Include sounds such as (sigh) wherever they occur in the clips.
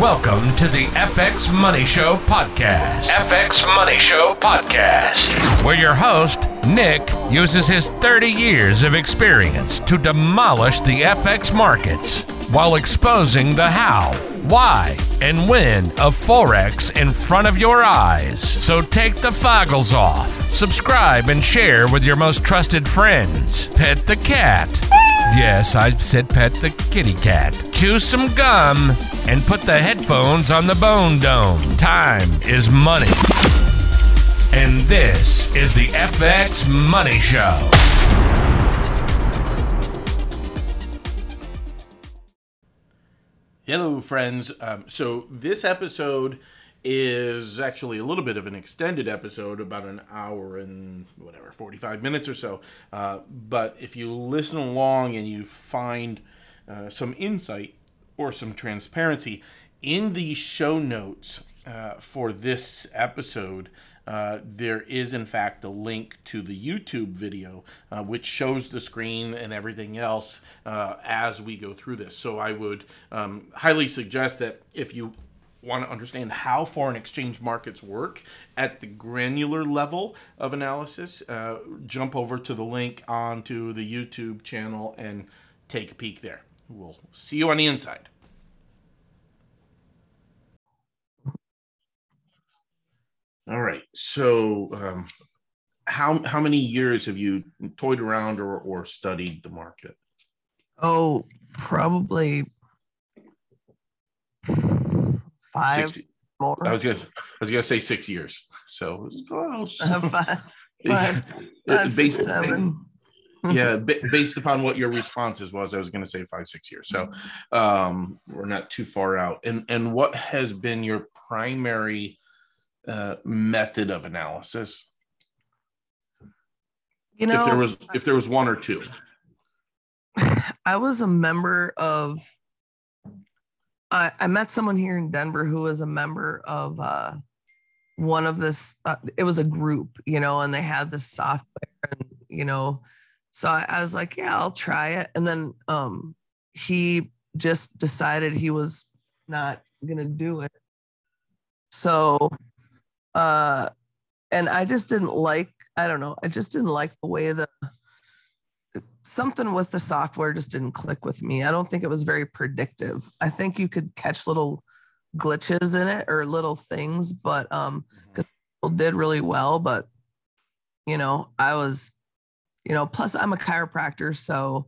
Welcome to the FX Money Show podcast. FX Money Show podcast. Where your host, Nick, uses his 30 years of experience to demolish the FX markets while exposing the how, why, and when of Forex in front of your eyes. So take the foggles off, subscribe, and share with your most trusted friends. Pet the cat. Yes, I said pet the kitty cat. Chew some gum and put the headphones on the bone dome. Time is money. And this is the FX Money Show. Hello, friends. Um, so, this episode is actually a little bit of an extended episode, about an hour and whatever, 45 minutes or so. Uh, but if you listen along and you find uh, some insight or some transparency in the show notes uh, for this episode, uh, there is in fact a link to the YouTube video, uh, which shows the screen and everything else uh, as we go through this. So I would um, highly suggest that if you want to understand how foreign exchange markets work at the granular level of analysis, uh, jump over to the link onto the YouTube channel and take a peek there. We'll see you on the inside. All right. So, um, how how many years have you toyed around or or studied the market? Oh, probably five Six- more. I was gonna I was gonna say six years. So it's close. Uh, (laughs) five, (laughs) five, six, based, seven. (laughs) yeah, ba- based upon what your responses was, I was going to say five, six years. So um, we're not too far out. And and what has been your primary uh, method of analysis? You know, if there was if there was one or two. I was a member of. I I met someone here in Denver who was a member of uh, one of this. Uh, it was a group, you know, and they had this software, and you know, so I, I was like, yeah, I'll try it. And then um, he just decided he was not gonna do it. So, uh, and I just didn't like. I don't know. I just didn't like the way the something with the software just didn't click with me. I don't think it was very predictive. I think you could catch little glitches in it or little things, but um because people did really well, but you know, I was, you know, plus I'm a chiropractor, so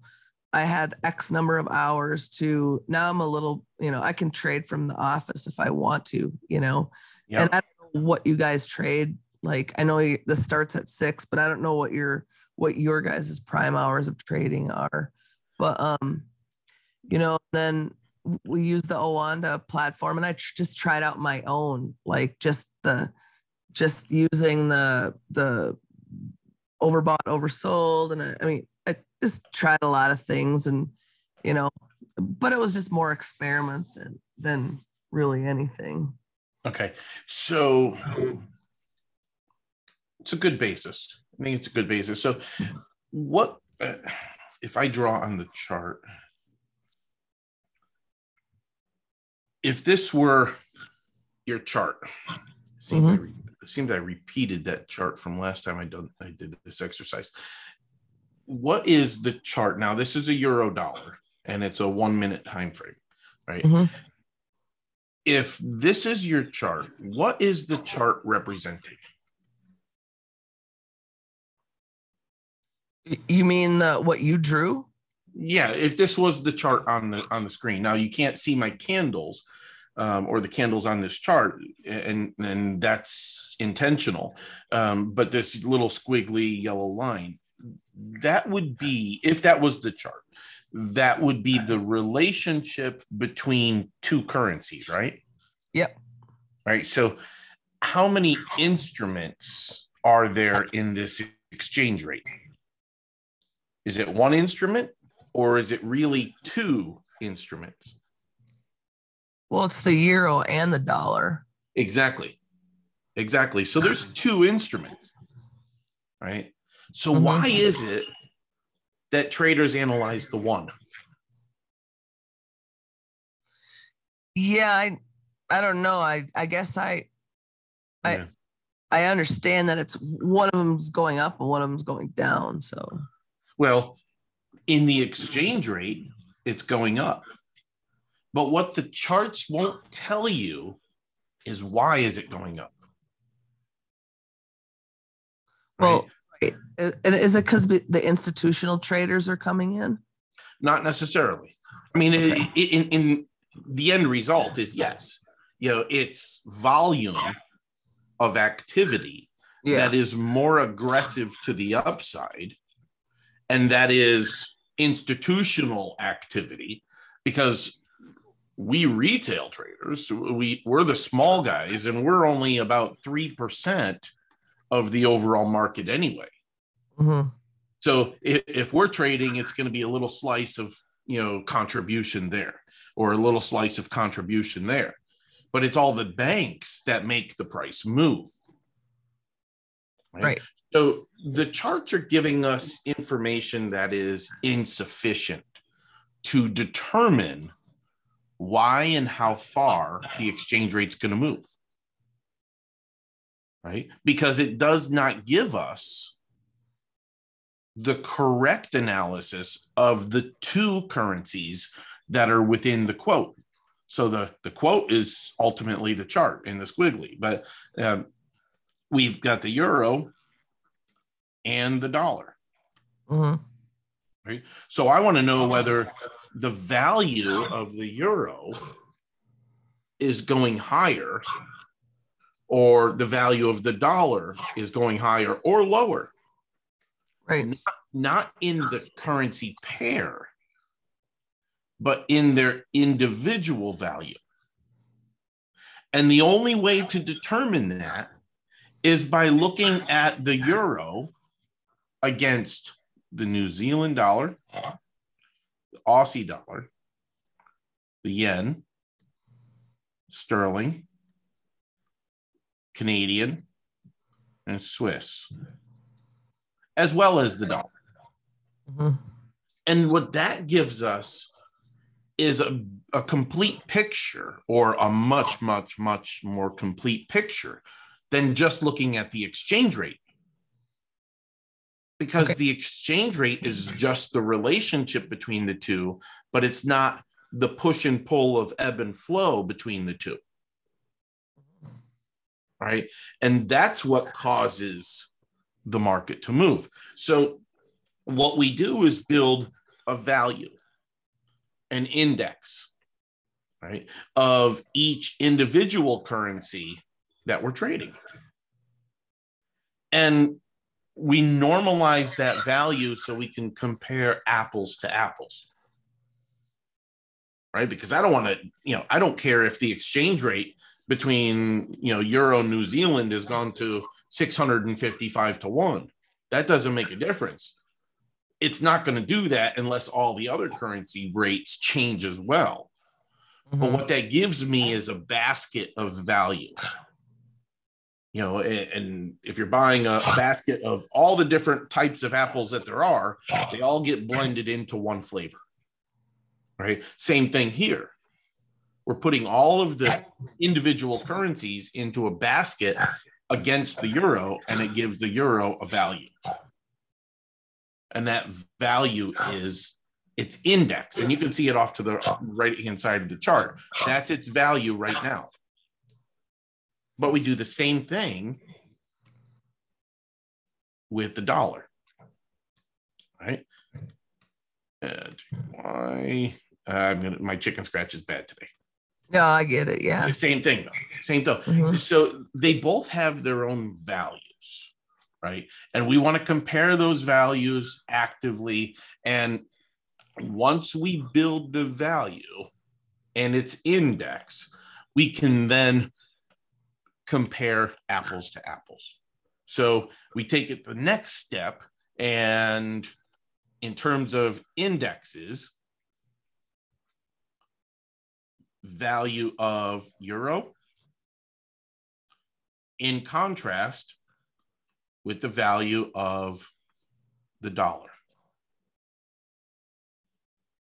I had X number of hours to now I'm a little, you know, I can trade from the office if I want to, you know. Yeah. And I don't know what you guys trade. Like I know this starts at six, but I don't know what your what your guys' prime hours of trading are. But um, you know, then we use the Oanda platform and I tr- just tried out my own, like just the just using the the overbought, oversold. And I, I mean, I just tried a lot of things and you know, but it was just more experiment than than really anything. Okay, so it's a good basis. I think it's a good basis. So, what uh, if I draw on the chart? If this were your chart, seems, I, re- seems I repeated that chart from last time I done I did this exercise. What is the chart now? This is a euro dollar, and it's a one minute time frame, right? Mhm. if this is your chart, what is the chart representing? You mean the, what you drew? Yeah, if this was the chart on the on the screen. Now you can't see my candles um, or the candles on this chart, and and that's intentional. Um, but this little squiggly yellow line, that would be if that was the chart. That would be the relationship between two currencies, right? Yep. Right. So, how many instruments are there in this exchange rate? Is it one instrument or is it really two instruments? Well, it's the euro and the dollar. Exactly. Exactly. So there's two instruments, right? So Mhm. why is it that traders analyze the one? Yeah, I I don't know. I I guess I I Yeah. I understand that it's one of them's going up and one of them's going down. So Well, in the exchange rate, it's going up. But what the charts won't tell you is why is it going up? well, right. I- and is it because the institutional traders are coming in? Not necessarily. I mean, Okay. in, in the end result is yes. You know, it's volume of activity Yeah. that is more aggressive to the upside, and that is institutional activity because we retail traders, we we're the small guys, and we're only about three percent of the overall market anyway. Mhm. So if, if we're trading, it's going to be a little slice of you know contribution there, or a little slice of contribution there, but it's all the banks that make the price move. Right. So the charts are giving us information that is insufficient to determine why and how far the exchange rate's going to move. Right? Because it does not give us the correct analysis of the two currencies that are within the quote. So the, the quote is ultimately the chart in the squiggly, but um, we've got the euro and the dollar. Mhm. So I want to know whether the value of the euro is going higher or the value of the dollar is going higher or lower, Right. not in the currency pair, but in their individual value. And the only way to determine that is by looking at the euro against the New Zealand dollar, the Aussie dollar, the yen, sterling, Canadian, and Swiss, as well as the dollar. Mhm. And what that gives us is a, a complete picture or a much, much, much more complete picture than just looking at the exchange rate. Because Okay. the exchange rate is just the relationship between the two, but it's not the push and pull of ebb and flow between the two. Right. And that's what causes the market to move. So, what we do is build a value, an index, right, of each individual currency that we're trading. And we normalize that value so we can compare apples to apples. Right? Because I don't want to, you know, I don't care if the exchange rate between, you know, Euro New Zealand has gone to 655 to 1. That doesn't make a difference. It's not going to do that unless all the other currency rates change as well. But Mhm. what that gives me is a basket of value. You know, and, and if you're buying a, a basket of all the different types of apples that there are, they all get blended into one flavor. Right? Same thing here. We're putting all of the individual currencies into a basket against the euro, and it gives the euro a value. And that value is its index. And you can see it off to the right hand side of the chart. That's its value right now. But we do the same thing with the dollar. Right? Uh, why? I'm gonna my chicken scratch is bad today. No, I get it. Yeah. Same thing though. Same thing. Mhm. So they both have their own values, right? And we want to compare those values actively. And once we build the value and its index, we can then compare apples to apples. So we take it the next step, and in terms of indexes, value of euro in contrast with the value of the dollar.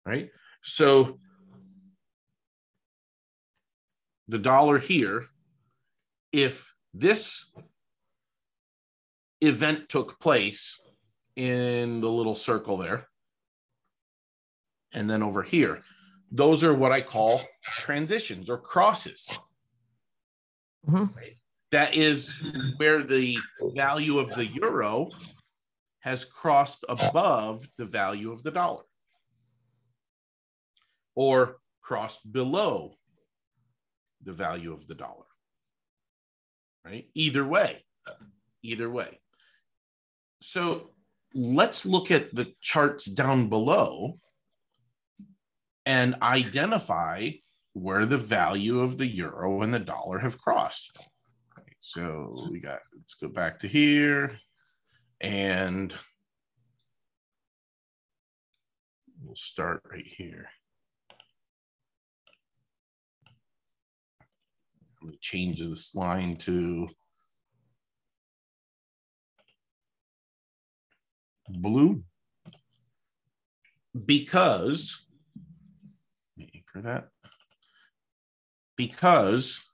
Right? So the dollar here if this event took place in the little circle there and then over here those are what i call transitions or crosses Mhm. that is where the value of the euro has crossed above the value of the dollar or crossed below the value of the dollar. Right? Either way, either way. So let's look at the charts down below and identify where the value of the euro and the dollar have crossed. So we got, let's go back to here and we'll start right here. To change this line to blue because let me anchor that because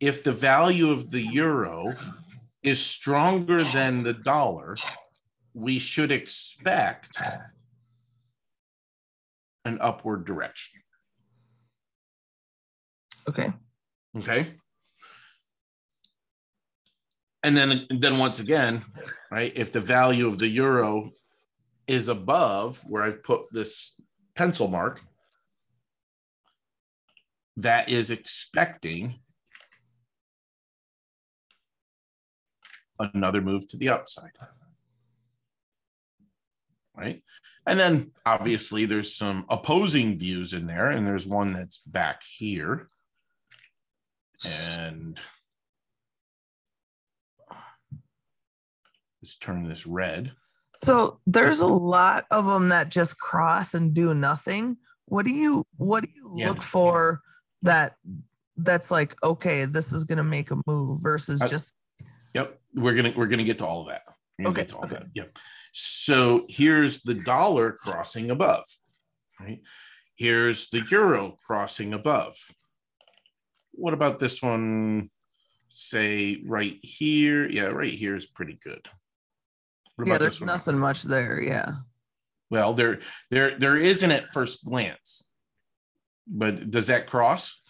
if the value of the euro is stronger than the dollar, we should expect an upward direction. Okay. Okay. And then then once again, right, if the value of the euro is above where I've put this pencil mark, that is expecting another move to the upside. Right. And then obviously there's some opposing views in there, and there's one that's back here. And let's turn this red. So there's a lot of them that just cross and do nothing. What do you what do you Yeah. look for that that's like okay, this is gonna make a move versus I- just Yep, we're gonna we're gonna get to all of that. Okay, get to all okay. that. Yep. So here's the dollar crossing above, right? Here's the euro crossing above. What about this one? Say right here. Yeah, right here is pretty good. What yeah, there's nothing much there. Yeah. Well, there there there isn't at first glance. But does that cross?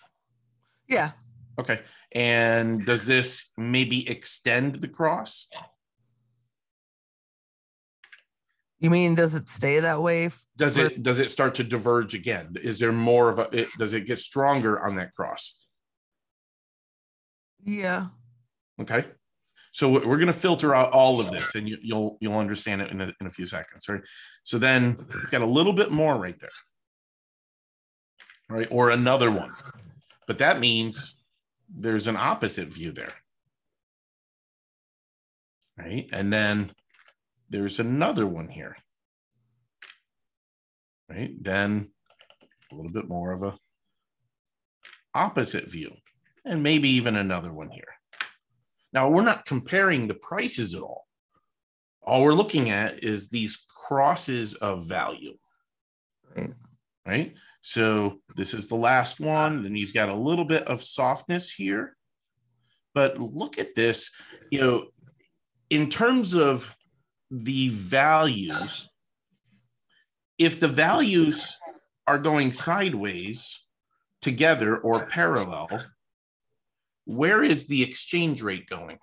Yeah. Okay. And does this maybe extend the cross? You mean does it stay that way? Does it does it start to diverge again? Is there more of a it, does it get stronger on that cross? Yeah. Okay. So we- we're going to filter out all of this and you, you'll you'll understand it in a, in a few seconds. Right. So then we've got a little bit more right there. Right. Or another one. But that means there's an opposite view there. Right. And then there's another one here. Right. Then a little bit more of a opposite view and maybe even another one here. Now, we're not comparing the prices at all. All we're looking at is these crosses of value, Right. right? So this is the last one. Then you've got a little bit of softness here. But look at this, you know, in terms of the values, if the values are going sideways together or parallel, where is the exchange rate going?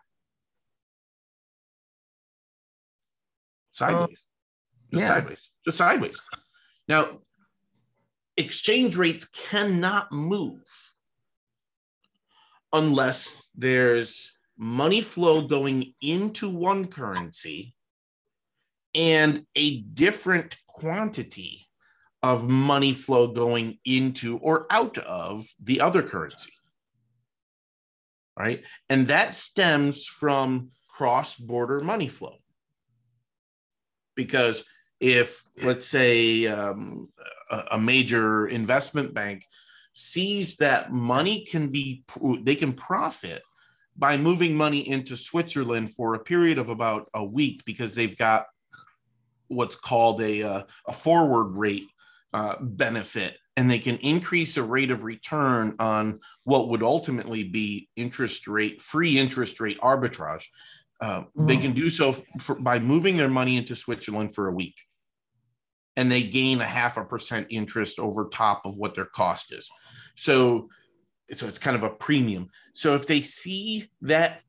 Sideways. Um, Just yeah. sideways. Just sideways. Now, exchange rates cannot move unless there's money flow going into one currency and a different quantity of money flow going into or out of the other currency. Right. And that stems from cross border money flow. Because if, let's say, um, a, major investment bank sees that money can be, they can profit by moving money into Switzerland for a period of about a week because they've got what's called a, uh, a forward rate uh, benefit and they can increase a rate of return on what would ultimately be interest rate free interest rate arbitrage. Uh, mm-hmm. they can do so for, by moving their money into switzerland for a week. And they gain a half a percent interest over top of what their cost is. So so it's kind of a premium. So if they see that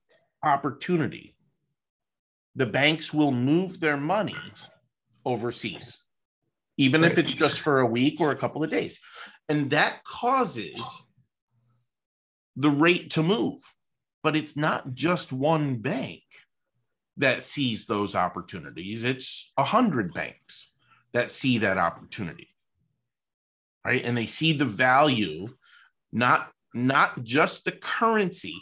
opportunity the banks will move their money overseas even right. if it's just for a week or a couple of days. And that causes the rate to move. But it's not just one bank that sees those opportunities, it's a hundred banks that see that opportunity. Right. And they see the value, not not just the currency,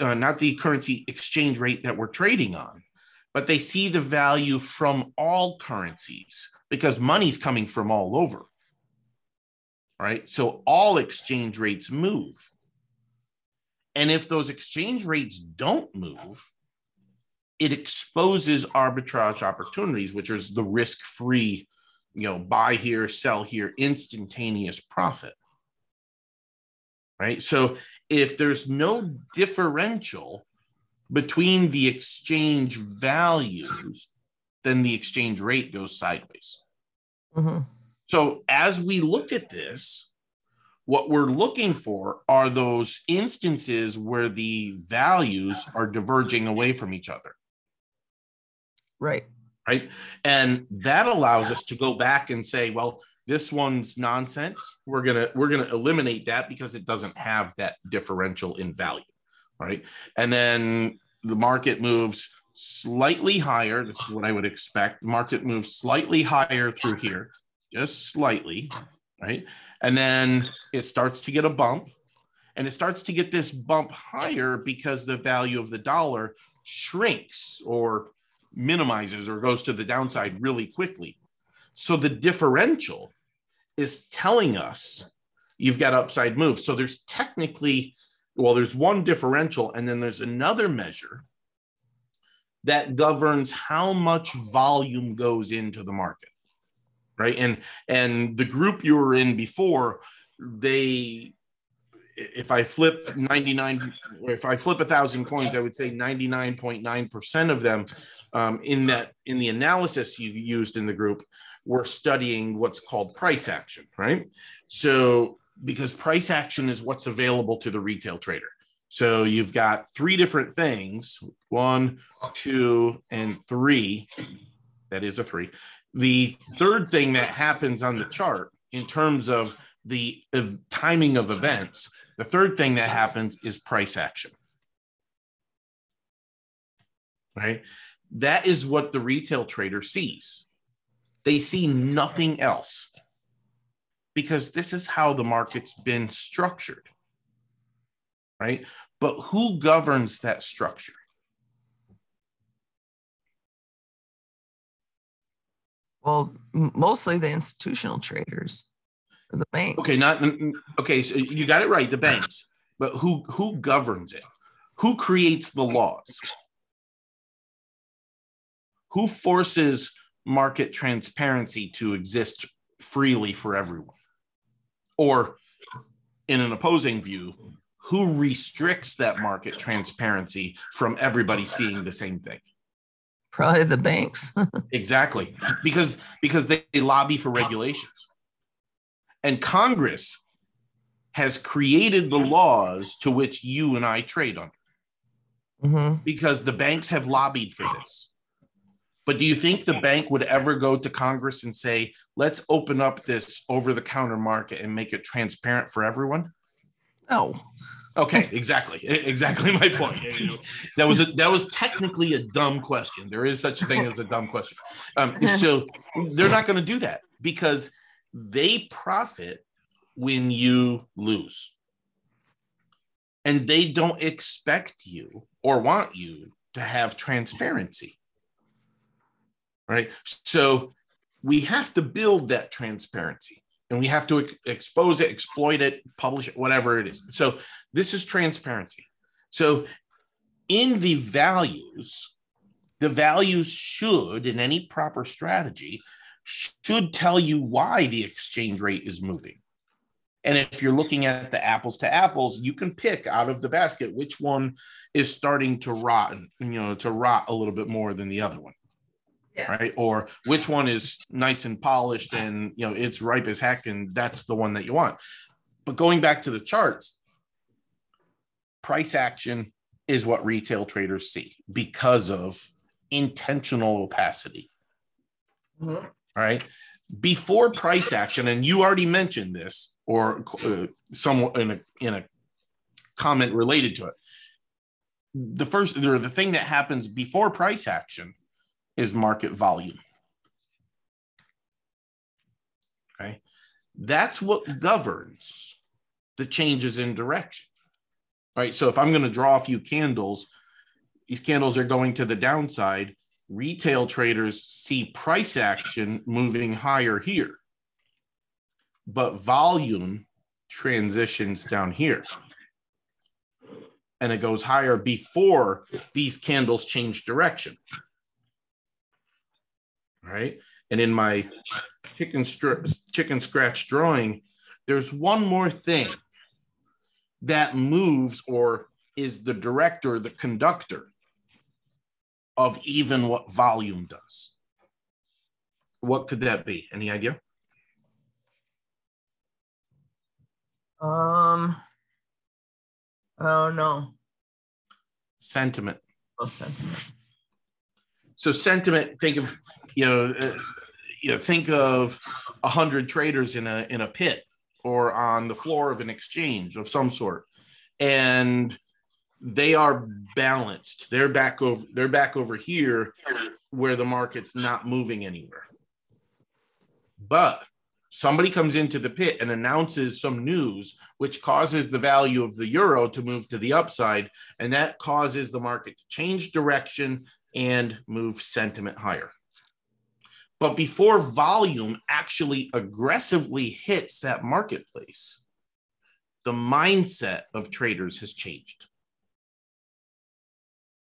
uh, not the currency exchange rate that we're trading on, but they see the value from all currencies because money's coming from all over. Right. So all exchange rates move. And if those exchange rates don't move, it exposes arbitrage opportunities, which is the risk free, you know, buy here, sell here, instantaneous profit. Right. So if there's no differential between the exchange values, then the exchange rate goes sideways. Mm-hmm. So as we look at this, what we're looking for are those instances where the values are diverging away from each other. Right. Right. And that allows us to go back and say, well, this one's nonsense. We're gonna we're gonna eliminate that because it doesn't have that differential in value right? And then the market moves slightly higher. This is what I would expect. The market moves slightly higher through here, just slightly, right? And then it starts to get a bump. And it starts to get this bump higher because the value of the dollar shrinks or minimizes or goes to the downside really quickly. So the differential is telling us you've got upside moves. So there's technically well, there's one differential, and then there's another measure that governs how much volume goes into the market right and and the group you were in before they if i flip 99 if i flip a thousand coins i would say 99.9% of them um, in that in the analysis you used in the group were studying what's called price action right so because price action is what's available to the retail trader. So you've got three different things one, two, and three. That is a three. The third thing that happens on the chart in terms of the timing of events, the third thing that happens is price action. Right? That is what the retail trader sees. They see nothing else because this is how the market's been structured. Right? But who governs that structure? Well, mostly the institutional traders, the banks. Okay, not okay. So you got it right, the banks. But who who governs it? Who creates the laws? Who forces market transparency to exist freely for everyone? Or in an opposing view, who restricts that market transparency from everybody seeing the same thing? Probably the banks. (laughs) exactly. Because because they, they lobby for regulations. And Congress has created the laws to which you and I trade under. Mm-hmm. Because the banks have lobbied for this. But do you think the bank would ever go to Congress and say, let's open up this over the counter market and make it transparent for everyone? No. Okay, exactly. exactly my (laughs) point. That was a, that was technically a dumb question. There is such a thing as a dumb question. Um, so they're not going to do that because they profit when you lose. And they don't expect you or want you to have transparency right? So we have to build that transparency and we have to ex- expose it, exploit it, publish it, whatever it is. So this is transparency. So in the values, the values should, in any proper strategy, should tell you why the exchange rate is moving. And if you're looking at the apples to apples, you can pick out of the basket which one is starting to rot, you know, to rot a little bit more than the other one. Yeah. Right. Or which one is nice and polished and, you know, it's ripe as heck and that's the one that you want. But going back to the charts, price action is what retail traders see because of intentional opacity. Mm-hmm. All right. Before price action, and you already mentioned this, or uh, somewhat in a in a comment related to it. The first, or the thing that happens before price action, is market volume. Okay, that's what governs the changes in direction. Right. So if I'm going to draw a few candles, these candles are going to the downside retail traders see price action moving higher here, but volume transitions down here. And it goes higher before these candles change direction. Right. And in my chicken, chicken scratch drawing, there's one more thing that moves or is the director, the conductor of even what volume does. What could that be? Any idea? Um, I don't know. Sentiment. Oh, sentiment. So sentiment. Think of you know, uh, you know, think of a hundred traders in a in a pit or on the floor of an exchange of some sort, and they are balanced. They're back over they're back over here where the market's not moving anywhere. But somebody comes into the pit and announces some news which causes the value of the euro to move to the upside and that causes the market to change direction and move sentiment higher. But before volume actually aggressively hits that marketplace, the mindset of traders has changed.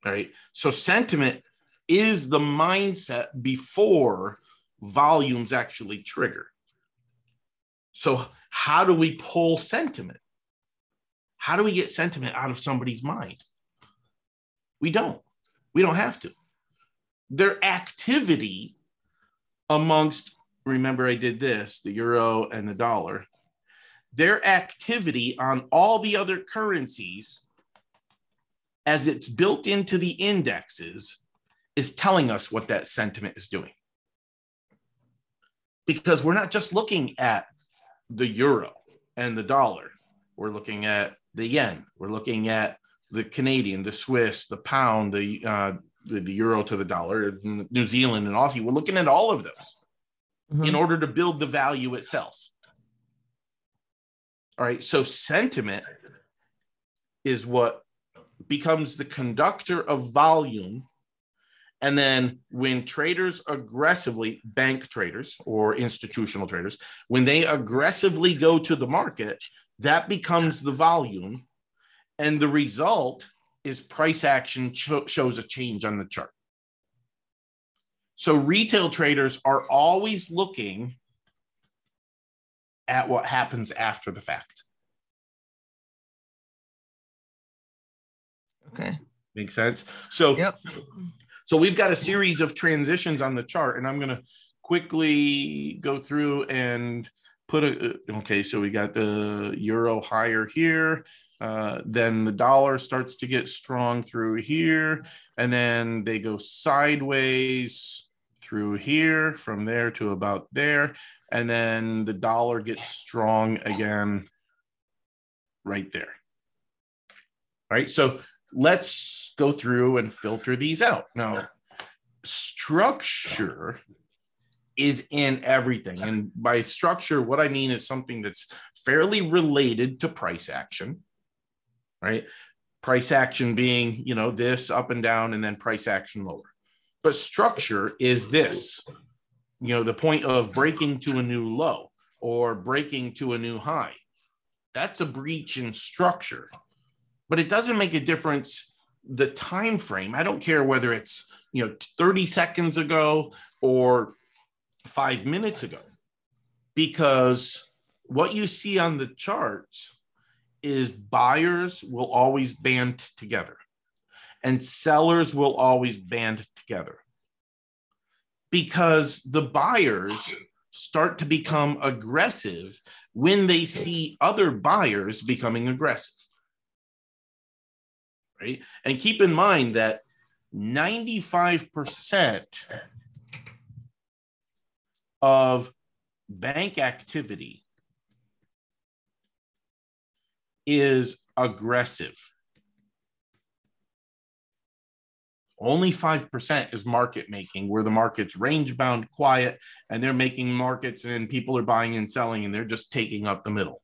All right. So sentiment is the mindset before volumes actually trigger. So, how do we pull sentiment? How do we get sentiment out of somebody's mind? We don't. We don't have to. Their activity amongst, remember, I did this the euro and the dollar, their activity on all the other currencies as it's built into the indexes is telling us what that sentiment is doing. Because we're not just looking at the euro and the dollar, we're looking at the yen, we're looking at the Canadian, the Swiss, the pound, the, uh, the, the euro to the dollar, New Zealand, and Aussie. We're looking at all of those mm-hmm. in order to build the value itself. All right. So sentiment is what becomes the conductor of volume. And then when traders aggressively, bank traders or institutional traders, when they aggressively go to the market, that becomes the volume. And the result is price action shows a change on the chart. So retail traders are always looking at what happens after the fact. Okay. Makes sense. So, yep. so we've got a series of transitions on the chart, and I'm going to quickly go through and put a. Okay, so we got the euro higher here. Uh, then the dollar starts to get strong through here, and then they go sideways through here from there to about there, and then the dollar gets strong again right there. All right, so let's go through and filter these out. Now, structure is in everything. And by structure, what I mean is something that's fairly related to price action, right? Price action being, you know, this up and down and then price action lower. But structure is this, you know, the point of breaking to a new low or breaking to a new high. That's a breach in structure but it doesn't make a difference the time frame. I don't care whether it's you know 30 seconds ago or five minutes ago, because what you see on the charts is buyers will always band together and sellers will always band together because the buyers start to become aggressive when they see other buyers becoming aggressive. Right? And keep in mind that 95% of bank activity is aggressive. Only 5% is market making, where the market's range bound, quiet, and they're making markets and people are buying and selling and they're just taking up the middle.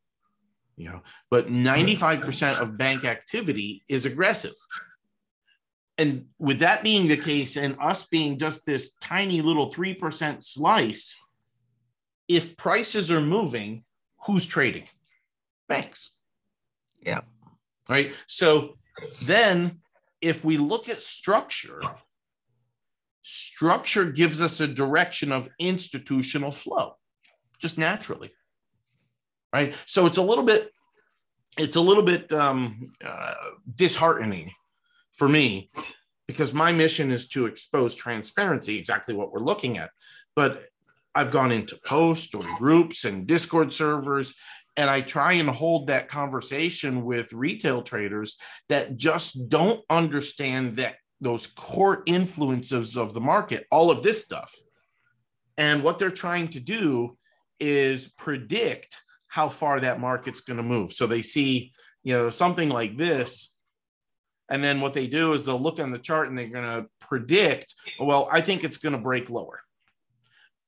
You know, but 95% of bank activity is aggressive. And with that being the case, and us being just this tiny little 3% slice, if prices are moving, who's trading? Banks. Yeah. Right. So then if we look at structure, structure gives us a direction of institutional flow just naturally. Right. So it's a little bit, it's a little bit um, uh, disheartening for me because my mission is to expose transparency, exactly what we're looking at. But I've gone into post or groups and Discord servers, and I try and hold that conversation with retail traders that just don't understand that those core influences of the market, all of this stuff. And what they're trying to do is predict how far that market's going to move. So they see, you know, something like this. And then what they do is they'll look on the chart and they're going to predict, well, I think it's going to break lower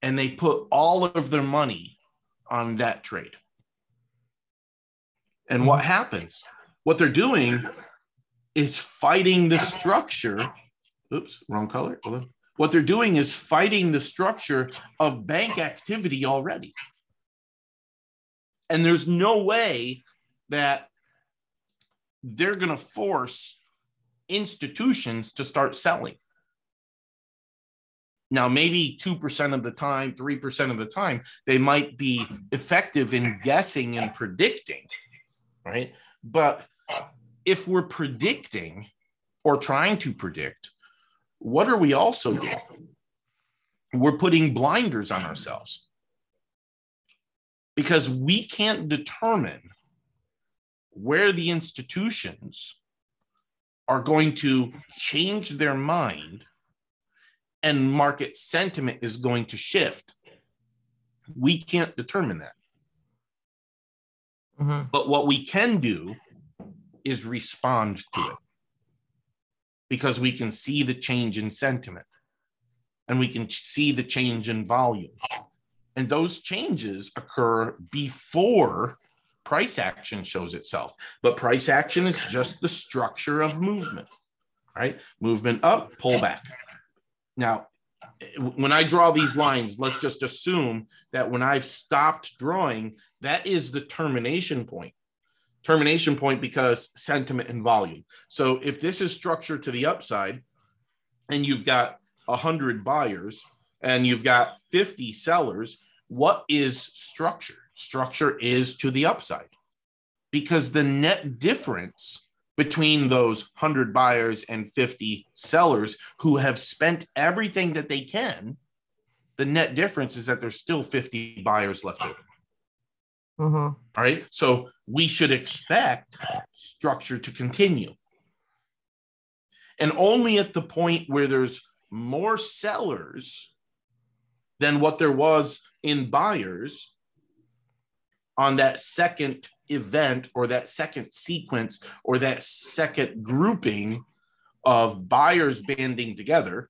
and they put all of their money on that trade. And hmm. what happens? What they're doing is fighting the structure. Oops, wrong color. What they're doing is fighting the structure of bank activity already. And there's no way that they're going to force institutions to start selling. Now, maybe 2% of the time, 3% of the time, they might be effective in guessing and predicting, right? But if we're predicting or trying to predict, what are we also doing? We're putting blinders on ourselves because we can't determine where the institutions are going to change their mind and market sentiment is going to shift. We can't determine that. Mm-hmm. But what we can do is respond to it because we can see the change in sentiment and we can see the change in volume. And those changes occur before price action shows itself. But price action is just the structure of movement, right? Movement up, pull back. Now, when I draw these lines, let's just assume that when I've stopped drawing, that is the termination point. Termination point because sentiment and volume. So if this is structured to the upside and you've got 100 buyers and you've got 50 sellers, what is structure? Structure is to the upside because the net difference between those 100 buyers and 50 sellers who have spent everything that they can, the net difference is that there's still 50 buyers left over. Mm-hmm. All right. So we should expect structure to continue. And only at the point where there's more sellers than what there was in buyers on that second event or that second sequence or that second grouping of buyers banding together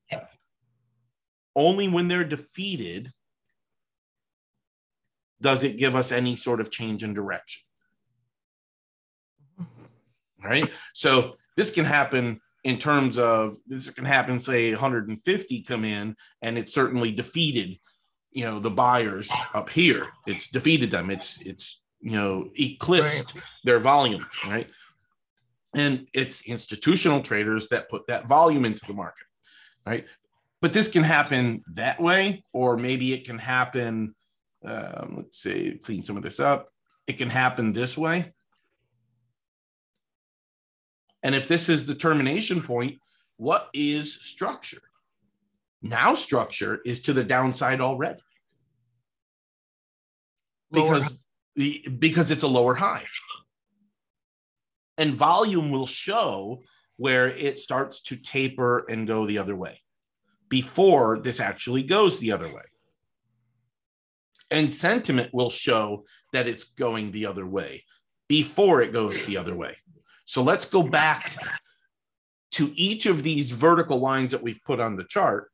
only when they're defeated does it give us any sort of change in direction. Right? So this can happen in terms of this can happen say 150 come in and it certainly defeated you know the buyers up here. It's defeated them. It's it's you know eclipsed right. their volume right and it's institutional traders that put that volume into the market right but this can happen that way or maybe it can happen um, let's say clean some of this up it can happen this way. And if this is the termination point, what is structure? Now, structure is to the downside already because the because it's a lower high, and volume will show where it starts to taper and go the other way before this actually goes the other way. And sentiment will show that it's going the other way before it goes the other way. So let's go back to each of these vertical lines that we've put on the chart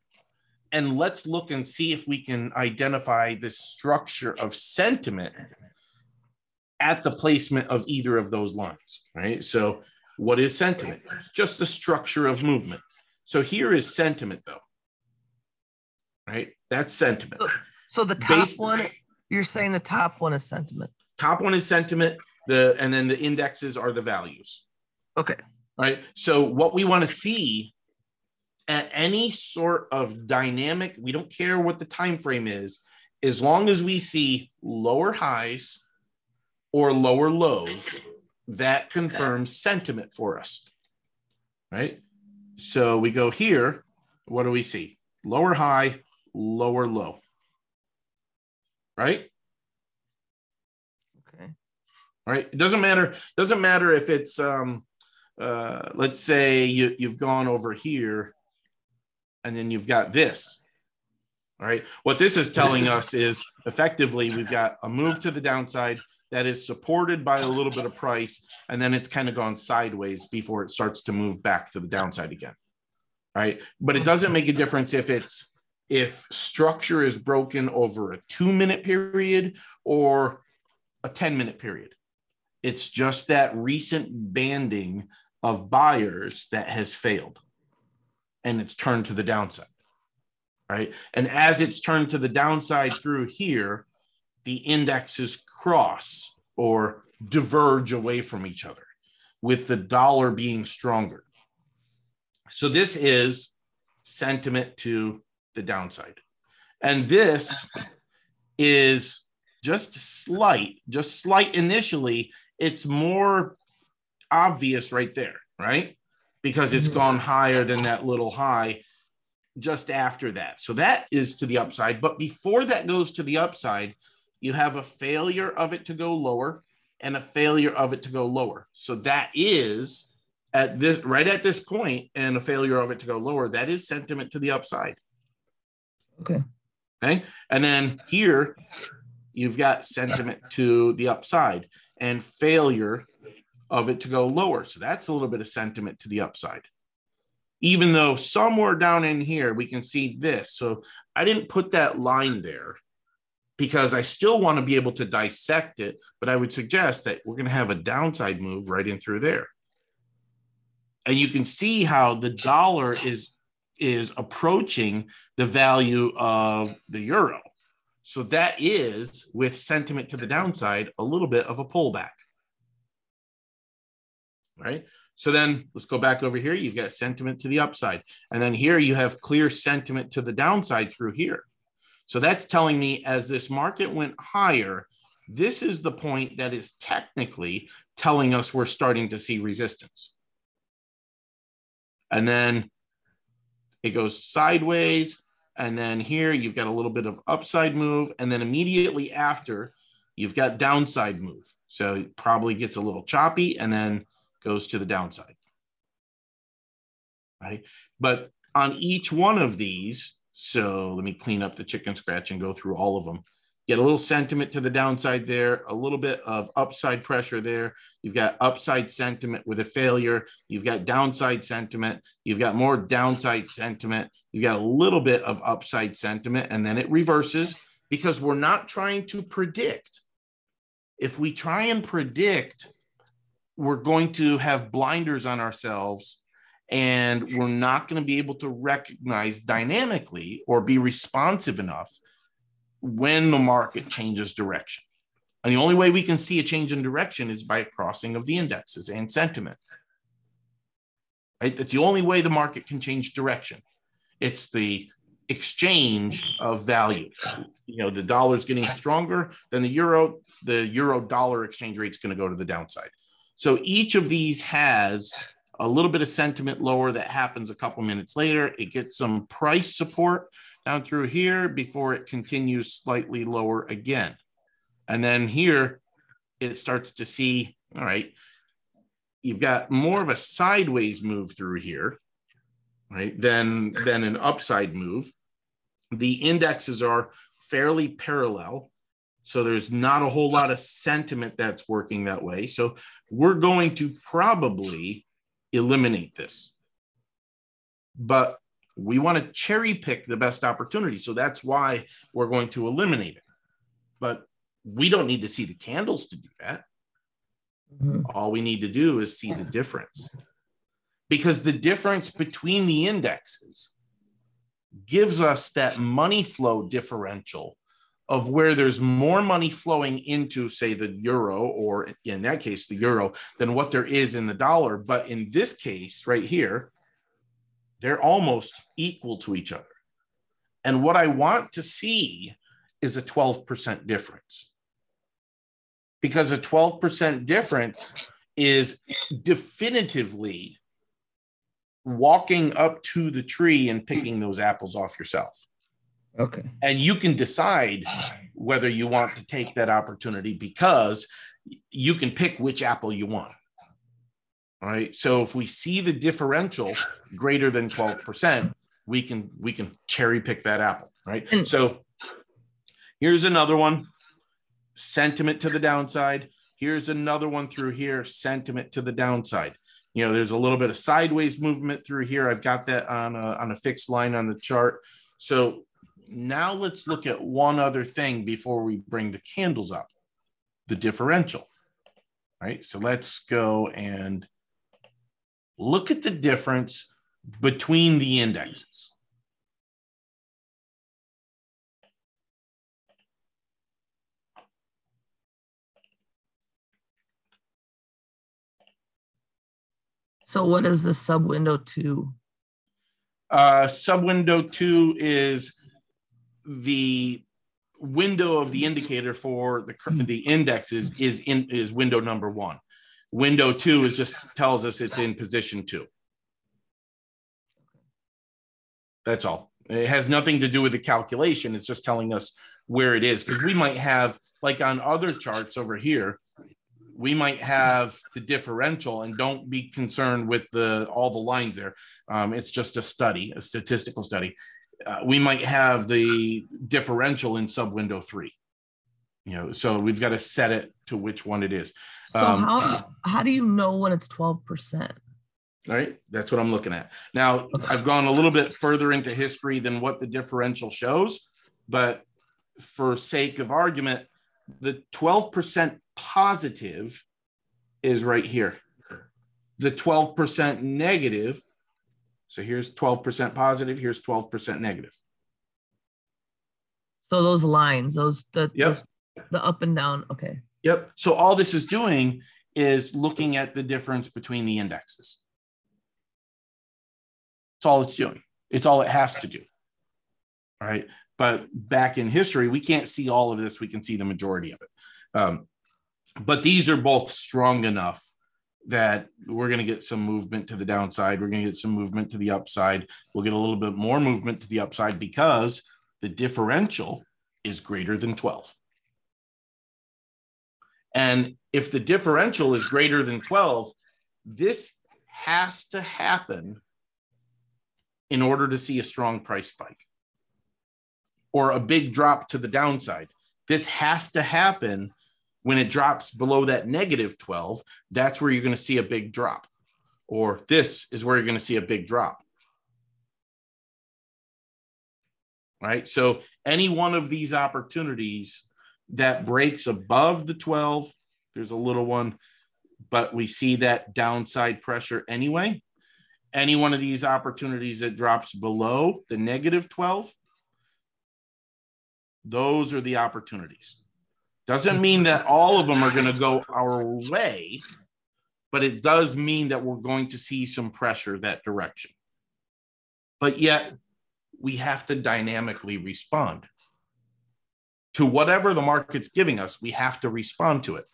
and let's look and see if we can identify the structure of sentiment at the placement of either of those lines, right? So what is sentiment? Just the structure of movement. So here is sentiment though, right? That's sentiment. So the top Based, one, you're saying the top one is sentiment. Top one is sentiment. The and then the indexes are the values. Okay. Right. So what we want to see at any sort of dynamic, we don't care what the time frame is, as long as we see lower highs or lower lows, that confirms sentiment for us. Right. So we go here. What do we see? Lower high, lower low. Right. Okay. All right. It doesn't matter. Doesn't matter if it's um uh let's say you, you've gone over here and then you've got this. All right. What this is telling us is effectively we've got a move to the downside that is supported by a little bit of price, and then it's kind of gone sideways before it starts to move back to the downside again. Right. But it doesn't make a difference if it's if structure is broken over a two minute period or a 10 minute period. It's just that recent banding of buyers that has failed and it's turned to the downside. Right. And as it's turned to the downside through here, the indexes cross or diverge away from each other, with the dollar being stronger. So this is sentiment to the downside. And this is just slight, just slight initially. It's more obvious right there, right? Because it's mm-hmm. gone higher than that little high just after that. So that is to the upside. But before that goes to the upside, you have a failure of it to go lower and a failure of it to go lower. So that is at this right at this point and a failure of it to go lower. That is sentiment to the upside. Okay. Okay. And then here you've got sentiment to the upside and failure of it to go lower. So that's a little bit of sentiment to the upside. Even though somewhere down in here we can see this. So I didn't put that line there because I still want to be able to dissect it, but I would suggest that we're going to have a downside move right in through there. And you can see how the dollar is is approaching the value of the euro. So that is with sentiment to the downside a little bit of a pullback. Right? So then let's go back over here. You've got sentiment to the upside. And then here you have clear sentiment to the downside through here. So that's telling me as this market went higher, this is the point that is technically telling us we're starting to see resistance. And then it goes sideways. And then here you've got a little bit of upside move. And then immediately after, you've got downside move. So it probably gets a little choppy and then goes to the downside. Right. But on each one of these, so let me clean up the chicken scratch and go through all of them. Get a little sentiment to the downside there, a little bit of upside pressure there. You've got upside sentiment with a failure. You've got downside sentiment. You've got more downside sentiment. You've got a little bit of upside sentiment, and then it reverses because we're not trying to predict. If we try and predict, we're going to have blinders on ourselves and we're not going to be able to recognize dynamically or be responsive enough when the market changes direction. And the only way we can see a change in direction is by a crossing of the indexes and sentiment. Right? That's the only way the market can change direction. It's the exchange of values. You know, the dollar is getting stronger than the euro. the euro dollar exchange rate is going to go to the downside. So each of these has a little bit of sentiment lower that happens a couple minutes later. It gets some price support down through here before it continues slightly lower again. And then here it starts to see, all right, you've got more of a sideways move through here, right, than, than an upside move. The indexes are fairly parallel. So there's not a whole lot of sentiment that's working that way. So we're going to probably eliminate this. But we want to cherry pick the best opportunity. So that's why we're going to eliminate it. But we don't need to see the candles to do that. Mm-hmm. All we need to do is see the difference. Because the difference between the indexes gives us that money flow differential of where there's more money flowing into, say, the euro, or in that case, the euro, than what there is in the dollar. But in this case, right here, they're almost equal to each other. And what I want to see is a 12% difference. Because a 12% difference is definitively walking up to the tree and picking those apples off yourself. Okay. And you can decide whether you want to take that opportunity because you can pick which apple you want. All right. So if we see the differential greater than 12%, we can we can cherry pick that apple. Right. And so here's another one. Sentiment to the downside. Here's another one through here, sentiment to the downside. You know, there's a little bit of sideways movement through here. I've got that on a, on a fixed line on the chart. So now let's look at one other thing before we bring the candles up, the differential. Right. So let's go and look at the difference between the indexes. So what is the sub window two? Uh, sub window two is the window of the indicator for the the indexes is in is window number one. Window two is just tells us it's in position two. That's all. It has nothing to do with the calculation. It's just telling us where it is because we might have like on other charts over here, we might have the differential and don't be concerned with the all the lines there. Um, it's just a study, a statistical study uh, we might have the differential in sub window three. You know, so we've got to set it to which one it is. So um, how how do you know when it's twelve percent? Right, that's what I'm looking at. Now. I've gone a little bit further into history than what the differential shows, but for sake of argument, the 12% positive is right here. The 12% negative so here's 12% positive, here's 12% negative. So those lines, those the yep. those, the up and down, okay. Yep. So all this is doing is looking at the difference between the indexes. It's all it's doing. It's all it has to do. All right. But back in history, we can't see all of this. We can see the majority of it. Um, but these are both strong enough that we're going to get some movement to the downside. We're going to get some movement to the upside. We'll get a little bit more movement to the upside because the differential is greater than 12. And if the differential is greater than 12, this has to happen in order to see a strong price spike or a big drop to the downside. This has to happen when it drops below that negative 12, that's where you're going to see a big drop. Or this is where you're going to see a big drop. Right. So any one of these opportunities that breaks above the 12, there's a little one, but we see that downside pressure anyway. Any one of these opportunities that drops below the negative 12, those are the opportunities. Doesn't mean that all of them are going to go our way, but it does mean that we're going to see some pressure that direction. But yet, we have to dynamically respond. to whatever the market's giving us, we have to respond to it.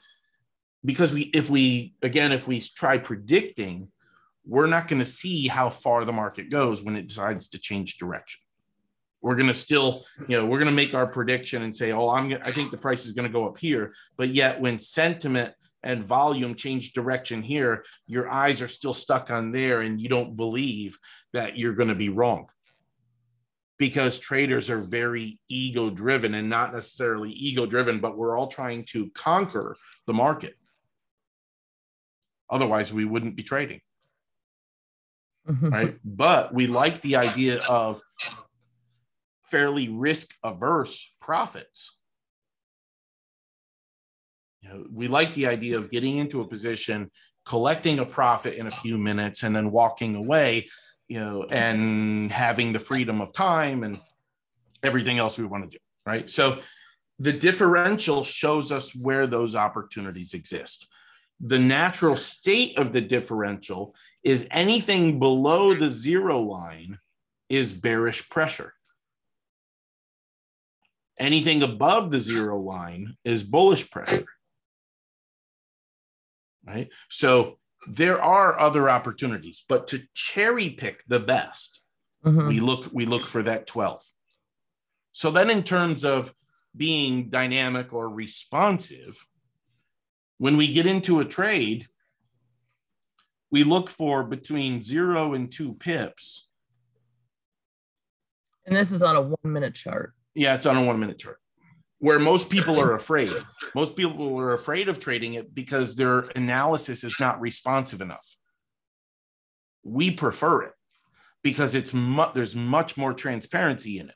Because we, if we, again, if we try predicting, we're not going to see how far the market goes when it decides to change direction. We're going to still, you know, we're going to make our prediction and say, oh, I'm, I think the price is going to go up here. But yet, when sentiment and volume change direction here, your eyes are still stuck on there and you don't believe that you're going to be wrong because traders are very ego driven and not necessarily ego driven, but we're all trying to conquer the market. Otherwise, we wouldn't be trading. Mm-hmm. Right. But we like the idea of fairly risk averse profits. You know, we like the idea of getting into a position, collecting a profit in a few minutes, and then walking away you know, and having the freedom of time and everything else we want to do, right? So the differential shows us where those opportunities exist. The natural state of the differential is anything below the zero line is bearish pressure. Anything above the zero line is bullish pressure. Right? So there are other opportunities, but to cherry pick the best, mm-hmm. we look we look for that 12. So then in terms of being dynamic or responsive, when we get into a trade, we look for between 0 and 2 pips. And this is on a 1 minute chart. Yeah, it's on a 1 minute chart where most people are afraid. Most people are afraid of trading it because their analysis is not responsive enough. We prefer it because it's mu- there's much more transparency in it,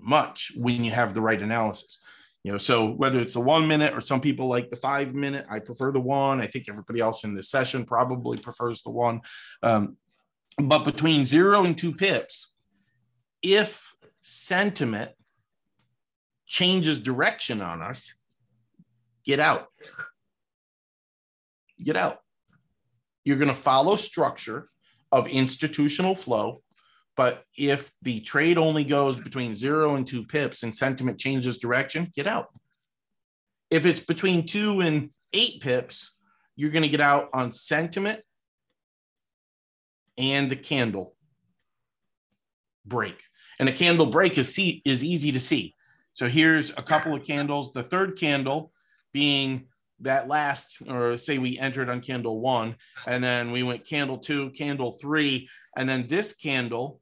much when you have the right analysis. You know, so whether it's a one minute or some people like the five minute, I prefer the one. I think everybody else in this session probably prefers the one. Um, but between zero and two pips, if sentiment changes direction on us, get out. Get out. You're going to follow structure of institutional flow. But if the trade only goes between zero and two pips and sentiment changes direction, get out. If it's between two and eight pips, you're going to get out on sentiment and the candle break. And a candle break is see is easy to see. So here's a couple of candles. The third candle being that last, or say we entered on candle one, and then we went candle two, candle three, and then this candle.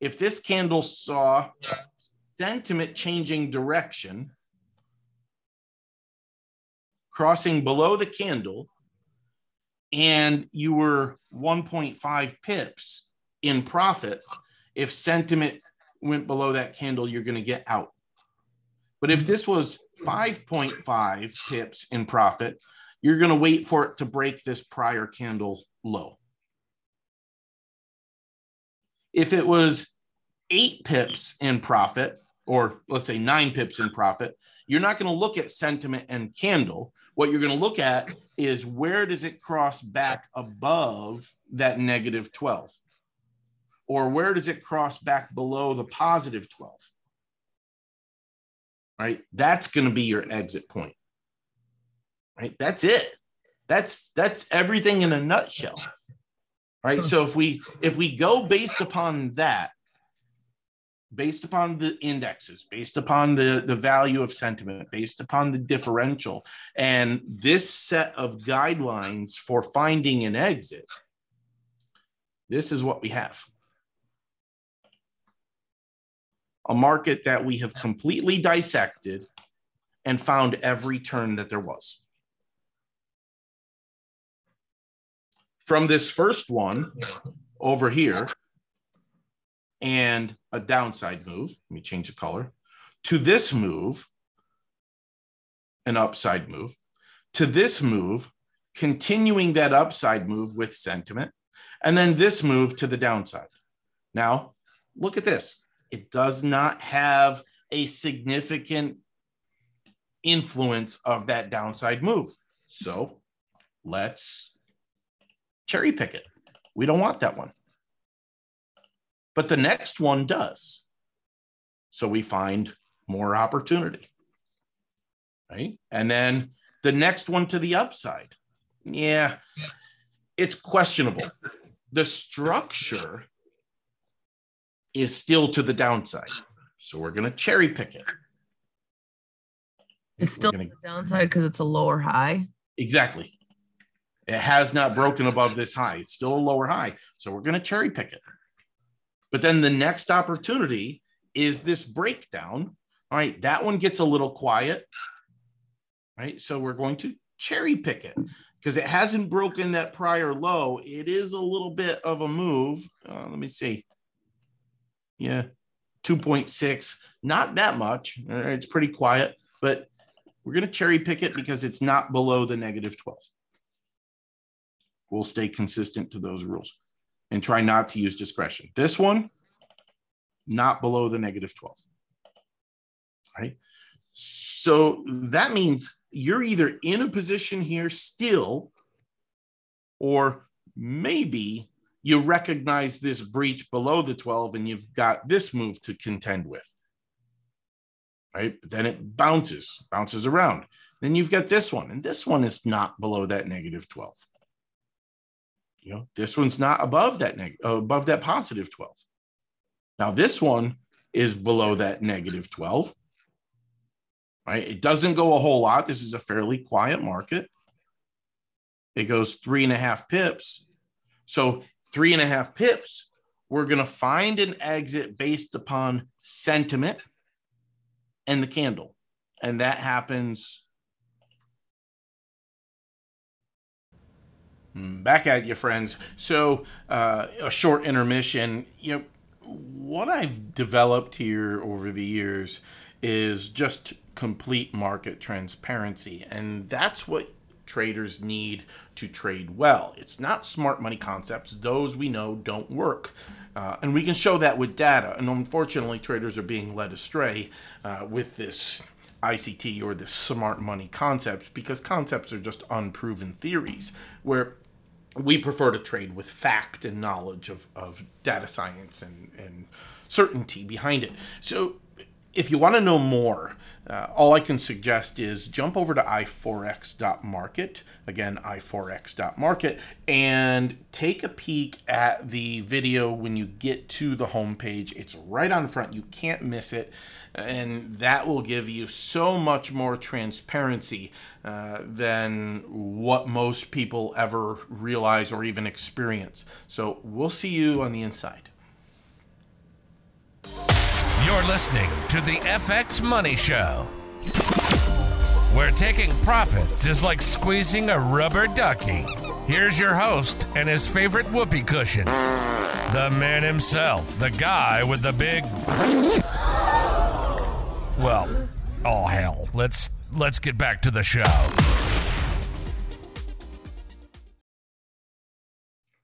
If this candle saw sentiment changing direction, crossing below the candle, and you were 1.5 pips in profit, if sentiment went below that candle, you're going to get out. But if hmm. this was 5.5 pips in profit, you're going to wait for it to break this prior candle low. If it was eight pips in profit, or let's say nine pips in profit, you're not going to look at sentiment and candle. What you're going to look at is where does it cross back above that negative 12? Or where does it cross back below the positive 12? Right? That's going to be your exit point. Right? That's it. That's that's everything in a nutshell. Right? So if we if we go based upon that, based upon the indexes, based upon the, the value of sentiment, based upon the differential, and this set of guidelines for finding an exit, this is what we have a market that we have completely dissected and found every turn that there was. From this first one over here, and a downside move, let me change the color, to this move, an upside move, to this move, continuing that upside move with sentiment, and then this move to the downside. Now, look at this. It does not have a significant influence of that downside move. So let's cherry pick it. We don't want that one. But the next one does. So we find more opportunity. Right. And then the next one to the upside. Yeah, it's questionable. The structure is still to the downside. So we're going to cherry pick it. It's still gonna, the downside because it's a lower high. Exactly. It has not broken above this high. It's still a lower high. So we're going to cherry pick it. But then the next opportunity is this breakdown. All right. That one gets a little quiet. Right. So we're going to cherry pick it because it hasn't broken that prior low. It is a little bit of a move. Uh, let me see. Yeah. 2.6. Not that much. Uh, it's pretty quiet, but we're going to cherry pick it because it's not below the negative 12 we'll stay consistent to those rules and try not to use discretion. This one, not below the negative 12. Right. So that means you're either in a position here still, or maybe you recognize this breach below the 12 and you've got this move to contend with. Right. But then it bounces, bounces around. Then you've got this one, and this one is not below that negative 12. You know, this one's not above that neg- uh, above that positive 12. Now this one is below that negative 12. Right? It doesn't go a whole lot. This is a fairly quiet market. It goes three and a half pips. So three and a half pips, we're going to find an exit based upon sentiment and the candle. And that happens back at you, friends. So, uh, a short intermission. You know, what I've developed here over the years is just complete market transparency. And that's what traders need to trade well. It's not smart money concepts, those we know don't work. Uh, and we can show that with data. And unfortunately, traders are being led astray uh, with this ICT or this smart money concepts because concepts are just unproven theories where we prefer to trade with fact and knowledge of, of data science and, and certainty behind it. So if you want to know more, uh, all I can suggest is jump over to iforex.market, again, iforex.market, and take a peek at the video when you get to the homepage. It's right on front, you can't miss it, and that will give you so much more transparency uh, than what most people ever realize or even experience. So we'll see you on the inside. You're listening to the FX Money Show, where taking profits is like squeezing a rubber ducky. Here's your host and his favorite whoopee cushion, the man himself, the guy with the big. Well, oh hell, let's let's get back to the show.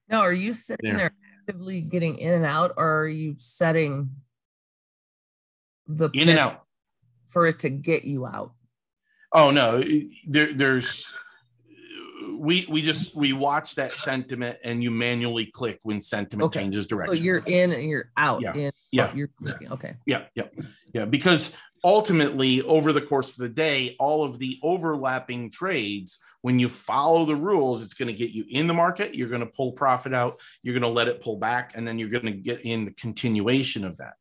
Now, are you sitting Yeah. there actively getting in and out, or are you setting the In and out. for it to get you out? Oh no, there, there's we we just we watch that sentiment and you manually click when sentiment Okay. changes direction. So you're in and you're out. Yeah. In, Yeah. you're clicking. Okay. yeah, yeah, yeah. Because ultimately, over the course of the day, all of the overlapping trades, when you follow the rules, it's going to get you in the market. You're going to pull profit out. You're going to let it pull back, and then you're going to get in the continuation of that.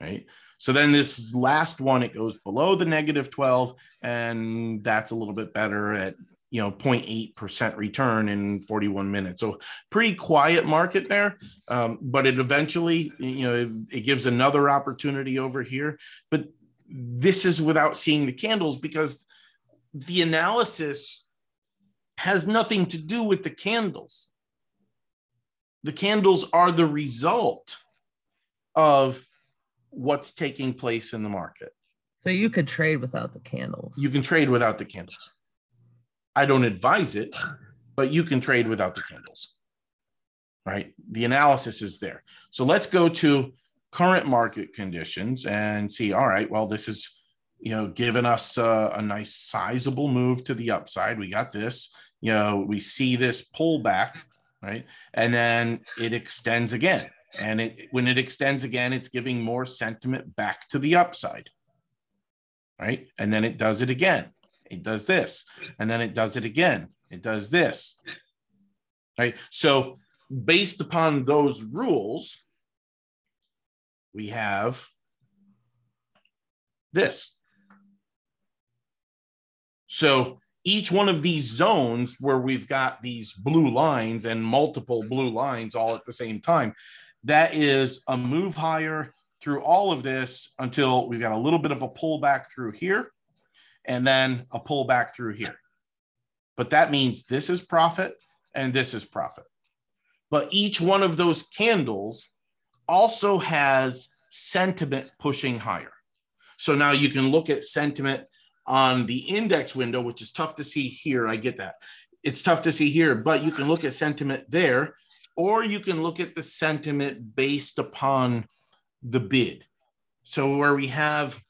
Right. So then this last one, it goes below the negative 12, and that's a little bit better at you know 0.8% return in 41 minutes. So pretty quiet market there, um, but it eventually, you know, it, it gives another opportunity over here. But this is without seeing the candles because the analysis has nothing to do with the candles. The candles are the result of what's taking place in the market. So you could trade without the candles. You can trade without the candles. I don't advise it, but you can trade without the candles. Right? The analysis is there. So let's go to current market conditions and see all right, well this is you know given us a, a nice sizable move to the upside. We got this, you know, we see this pullback, right? And then it extends again. And it when it extends again, it's giving more sentiment back to the upside right? And then it does it again. It does this, and then it does it again. It does this, right? So, based upon those rules, we have this. So, each one of these zones where we've got these blue lines and multiple blue lines all at the same time, that is a move higher through all of this until we've got a little bit of a pullback through here and then a pullback through here. But that means this is profit and this is profit. But each one of those candles also has sentiment pushing higher. So now you can look at sentiment on the index window, which is tough to see here. I get that. It's tough to see here, but you can look at sentiment there, or you can look at the sentiment based upon the bid. So where we have,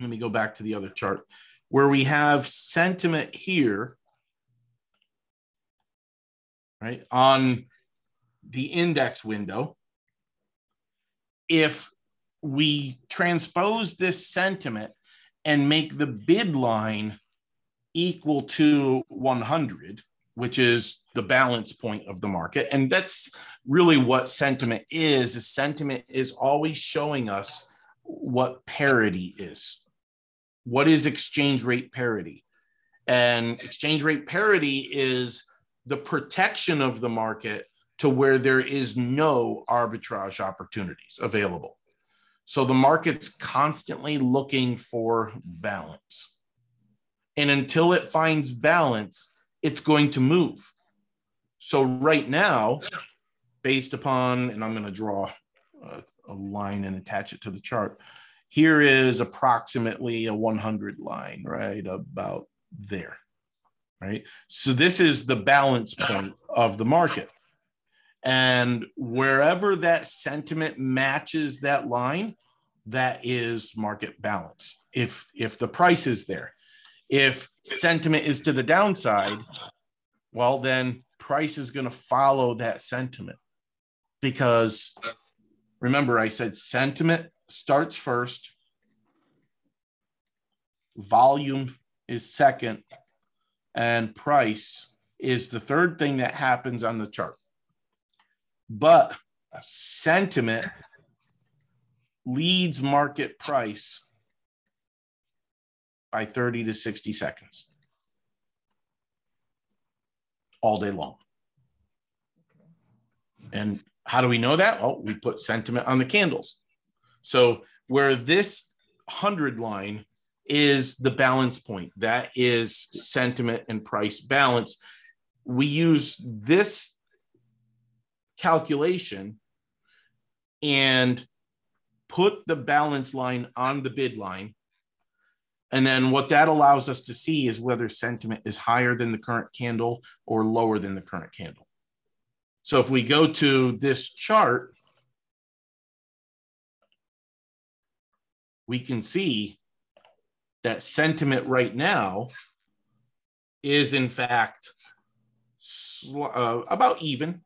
let me go back to the other chart, where we have sentiment here, right, on the index window. If we transpose this sentiment and make the bid line equal to 100, which is the balance point of the market. And that's really what sentiment is. Is sentiment is always showing us what parity is. What is exchange rate parity? And exchange rate parity is the protection of the market to where there is no arbitrage opportunities available. So the market's constantly looking for balance. And until it finds balance, it's going to move. So right now, based upon, and I'm going to draw a, a, line and attach it to the chart. Here is approximately a 100 line, right about there, right? So this is the balance point of the market. And wherever that sentiment matches that line, that is market balance. If if the price is there, if sentiment is to the downside, well then price is going to follow that sentiment. Because remember I said sentiment starts first, volume is second, and price is the third thing that happens on the chart. But sentiment leads market price by 30 to 60 seconds all day long. And how do we know that? Well, we put sentiment on the candles. So where this 100 line is the balance point, that is sentiment and price balance. We use this calculation and put the balance line on the bid line. And then what that allows us to see is whether sentiment is higher than the current candle or lower than the current candle. So if we go to this chart, we can see that sentiment right now is in fact uh, about even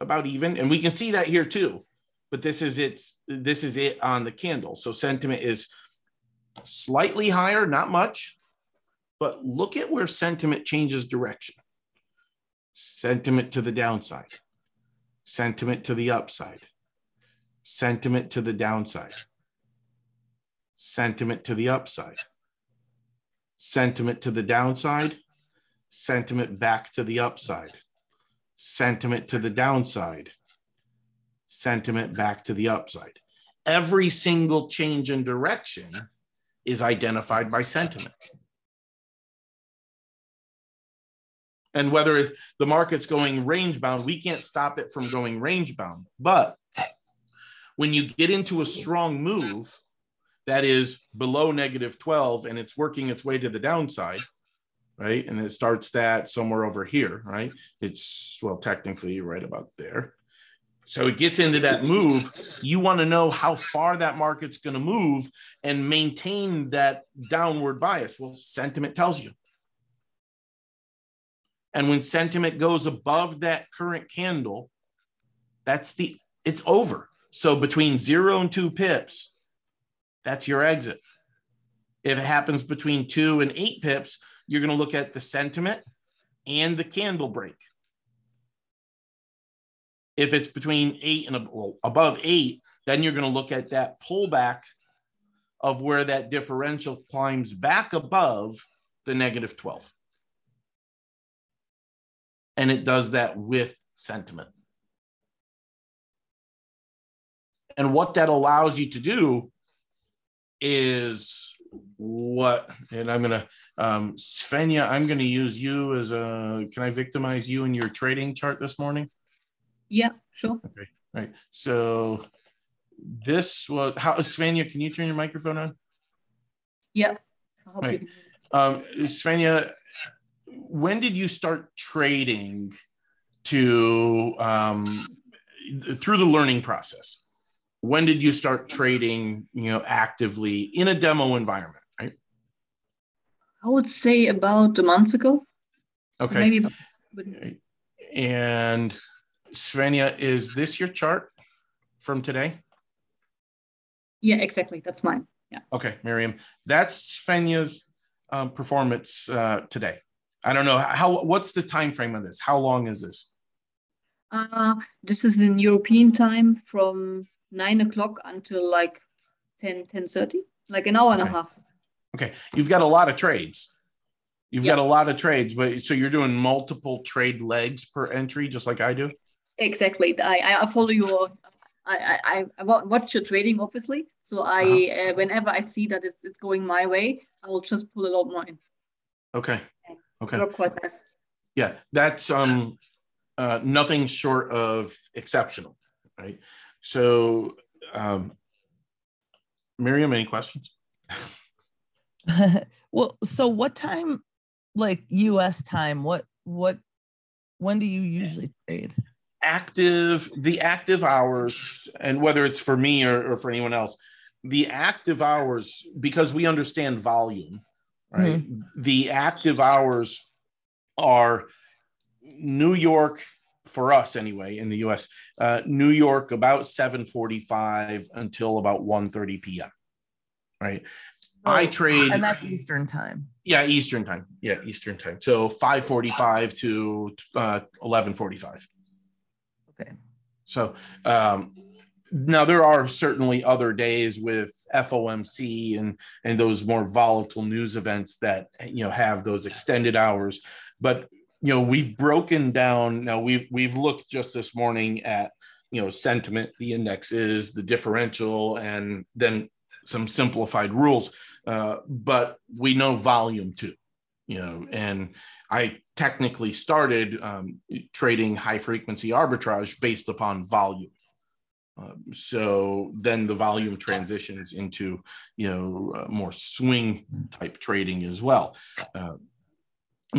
about even. And we can see that here too. But this is it. This is it on the candle. So sentiment is slightly higher, not much. But look at where sentiment changes direction. Sentiment to the downside. Sentiment to the upside. Sentiment to the downside. Sentiment to the upside. Sentiment to the downside. Sentiment back to the upside sentiment to the downside, sentiment back to the upside. Every single change in direction is identified by sentiment. And whether the market's going range bound, we can't stop it from going range bound. But when you get into a strong move that is below negative 12 and it's working its way to the downside, right? And it starts that somewhere over here, right? It's, well, technically right about there. So it gets into that move. You want to know how far that market's going to move and maintain that downward bias. Well, sentiment tells you. And when sentiment goes above that current candle, that's the, it's over. So between zero and two pips, that's your exit. If it happens between two and eight pips, you're going to look at the sentiment and the candle break. If it's between eight and above eight, then you're going to look at that pullback of where that differential climbs back above the negative 12. And it does that with sentiment. And what that allows you to do is what, and I'm going to, um, Svenja, I'm going to use you as a, can I victimize you in your trading chart this morning? Yeah, sure. Okay, right. So this was, how, Svenja, can you turn your microphone on? Yeah. Right. Um, Svenja, when did you start trading to um, through the learning process? When did you start trading, you know, actively in a demo environment, right? I would say about a month ago. Okay. Maybe. And Svenja, is this your chart from today? Yeah, exactly. That's mine. Yeah. Okay, Miriam, that's Svenja's um, performance uh, today. I don't know how. What's the time frame of this? How long is this? Uh, this is in European time from nine o'clock until like 10, 10 30, like an hour okay. and a half. Okay, you've got a lot of trades. You've yep. got a lot of trades, but so you're doing multiple trade legs per entry, just like I do. Exactly. I I follow your I, I, I watch your trading, obviously. So I, uh-huh. uh, whenever I see that it's, it's going my way, I will just pull a lot more in. Okay. Okay. Work quite nice. Yeah, that's um, uh, nothing short of exceptional, right? So, um, Miriam, any questions? (laughs) well, so what time, like U.S. time? What what? When do you usually trade? Active the active hours and whether it's for me or, or for anyone else the active hours because we understand volume right? Mm-hmm. the active hours are new york for us anyway in the us uh, new york about 7.45 until about 1.30 p.m right? Oh, i trade and that's eastern time. Yeah eastern time. Yeah eastern time. So 5.45 to uh, 11.45 Okay. So um, now there are certainly other days with FOMC and and those more volatile news events that you know have those extended hours, but you know we've broken down now we've we've looked just this morning at you know sentiment the indexes the differential and then some simplified rules uh, but we know volume too you know and i technically started um, trading high frequency arbitrage based upon volume. Um, so then the volume transitions into you know uh, more swing type trading as well. Uh,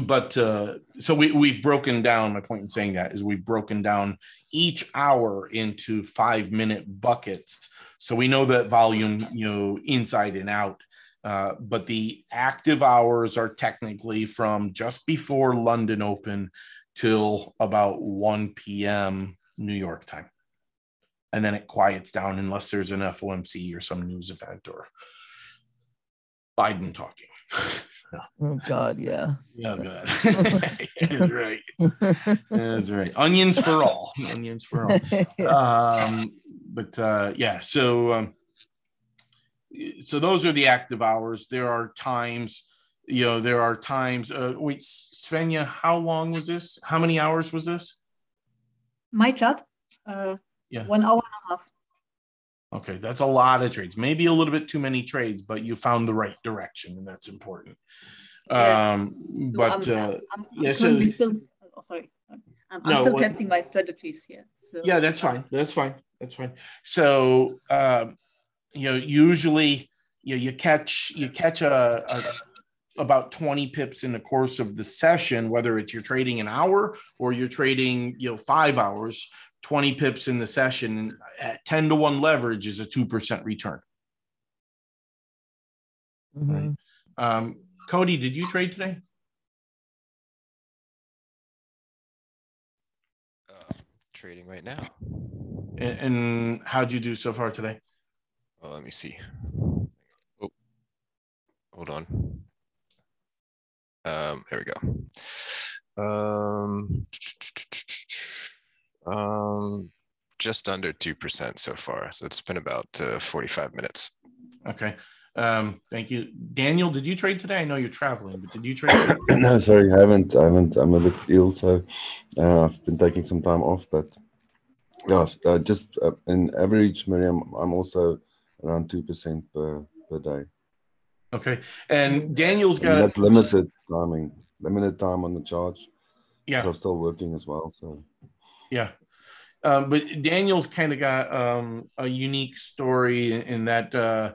but uh, so we, we've broken down my point in saying that is we've broken down each hour into five minute buckets. So we know that volume you know inside and out uh, but the active hours are technically from just before London Open till about 1 p.m. New York time. And then it quiets down unless there's an FOMC or some news event or Biden talking. (laughs) Oh God, yeah. Yeah, God. (laughs) That's right. That's right. Onions for all. Onions for all. (laughs) Um, but uh, yeah, so um, so those are the active hours. There are times, you know, there are times. Uh, wait, Svenja, how long was this? How many hours was this? My chart, uh, yeah, one hour and a half. Okay, that's a lot of trades. Maybe a little bit too many trades, but you found the right direction, and that's important. Yeah. Um, so but I'm, uh, I'm, yeah, so still. Oh, sorry, I'm, I'm no, still testing my strategies here. So yeah, that's fine. That's fine. That's fine. So um, you know usually you know, you catch you catch a, a about 20 pips in the course of the session whether it's you're trading an hour or you're trading you know five hours 20 pips in the session at 10 to 1 leverage is a 2% return mm-hmm. right? um, cody did you trade today uh, trading right now and, and how'd you do so far today let me see. Oh, hold on. Um, there we go. Um, um, just under two percent so far. So it's been about uh, forty-five minutes. Okay. Um, thank you, Daniel. Did you trade today? I know you're traveling, but did you trade? (coughs) no, sorry, I haven't. I haven't. I'm a bit ill, so uh, I've been taking some time off. But yeah, uh, just uh, in average, Miriam, I'm also around two percent per per day. Okay, and Daniel's And got that's limited timing, limited time on the charge. yeah. So I'm still working as well. So Yeah. Um, but Daniel's kind of got um, a unique story in, in that uh,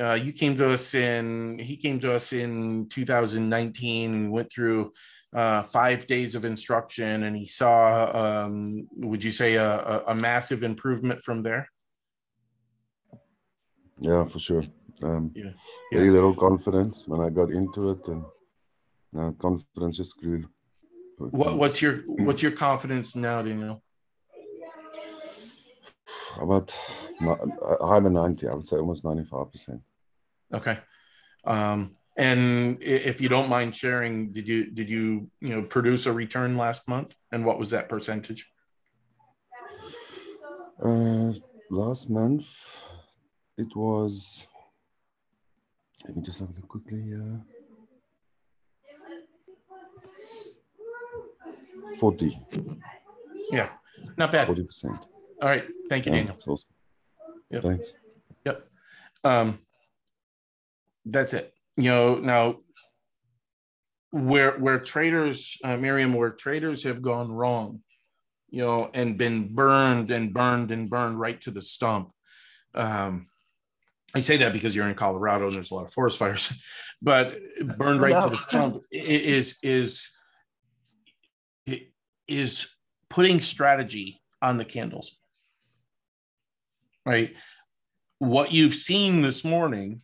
uh, you came to us in, he came to us in 2019 and went through uh, five days of instruction and he saw, um, would you say, a, a massive improvement from there? Yeah, for sure. Um, Yeah. Very little confidence when I got into it, and now confidence just grew. What, what's your (clears throat) what's your confidence now, Daniel? about uh, higher than ninety? I would say almost ninety-five percent. Okay. Um, and if you don't mind sharing, did you did you you know produce a return last month, and what was that percentage? Uh, last month, it was. Let me just have a look quickly. Uh, Forty. Yeah, not bad. Forty percent. All right, thank you, Yeah, Daniel. that's awesome. Yep. Thanks. Yep. Um, that's it. You know now where where traders, uh, Miriam, where traders have gone wrong, you know, and been burned and burned and burned right to the stump. Um, I say that because you're in Colorado and there's a lot of forest fires, (laughs) but burned right to the stump is is is putting strategy on the candles. Right. What you've seen this morning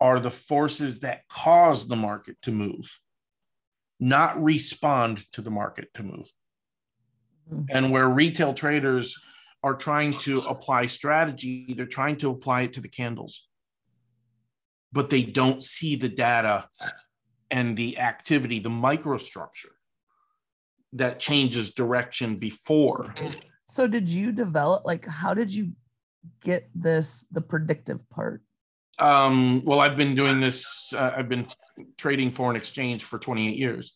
are the forces that cause the market to move, not respond to the market to move. Mhm. And where retail traders are trying to apply strategy, they're trying to apply it to the candles, but they don't see the data and the activity, the microstructure that changes direction before. So did you develop like how did you get this the predictive part? Um, well, I've been doing this. Uh, I've been trading foreign exchange for 28 years.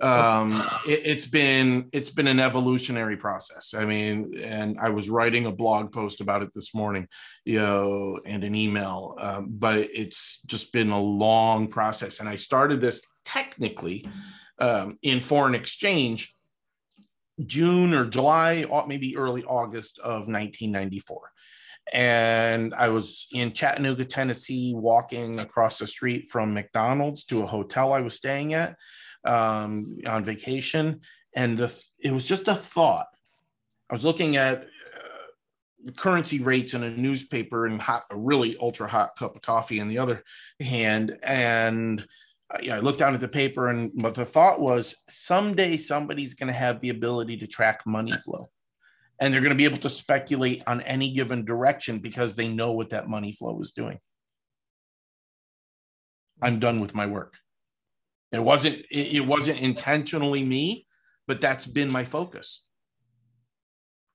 Um, it, it's been it's been an evolutionary process. I mean, and I was writing a blog post about it this morning, you know, and an email. Um, but it's just been a long process, and I started this technically um, in foreign exchange June or July, or maybe early August of 1994 and I was in Chattanooga, Tennessee, walking across the street from McDonald's to a hotel I was staying at um, on vacation, and the, it was just a thought. I was looking at uh, currency rates in a newspaper and hot, a really ultra hot cup of coffee in the other hand, and uh, I looked down at the paper, and but the thought was someday somebody's going to have the ability to track money flow and they're going to be able to speculate on any given direction because they know what that money flow is doing. I'm done with my work. It wasn't it, wasn't intentionally me, but that's been my focus.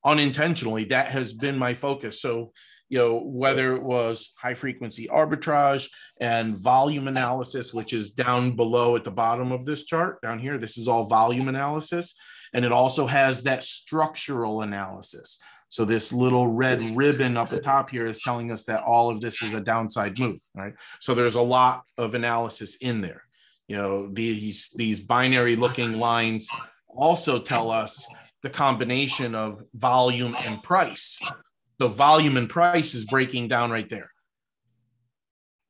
Unintentionally, that has been my focus. So, you know, whether it was high frequency arbitrage and volume analysis, which is down below at the bottom of this chart down here, this is all volume analysis and it also has that structural analysis. So this little red ribbon up the top here is telling us that all of this is a downside move, right? So there's a lot of analysis in there. You know, these these binary looking lines also tell us the combination of volume and price. So volume and price is breaking down right there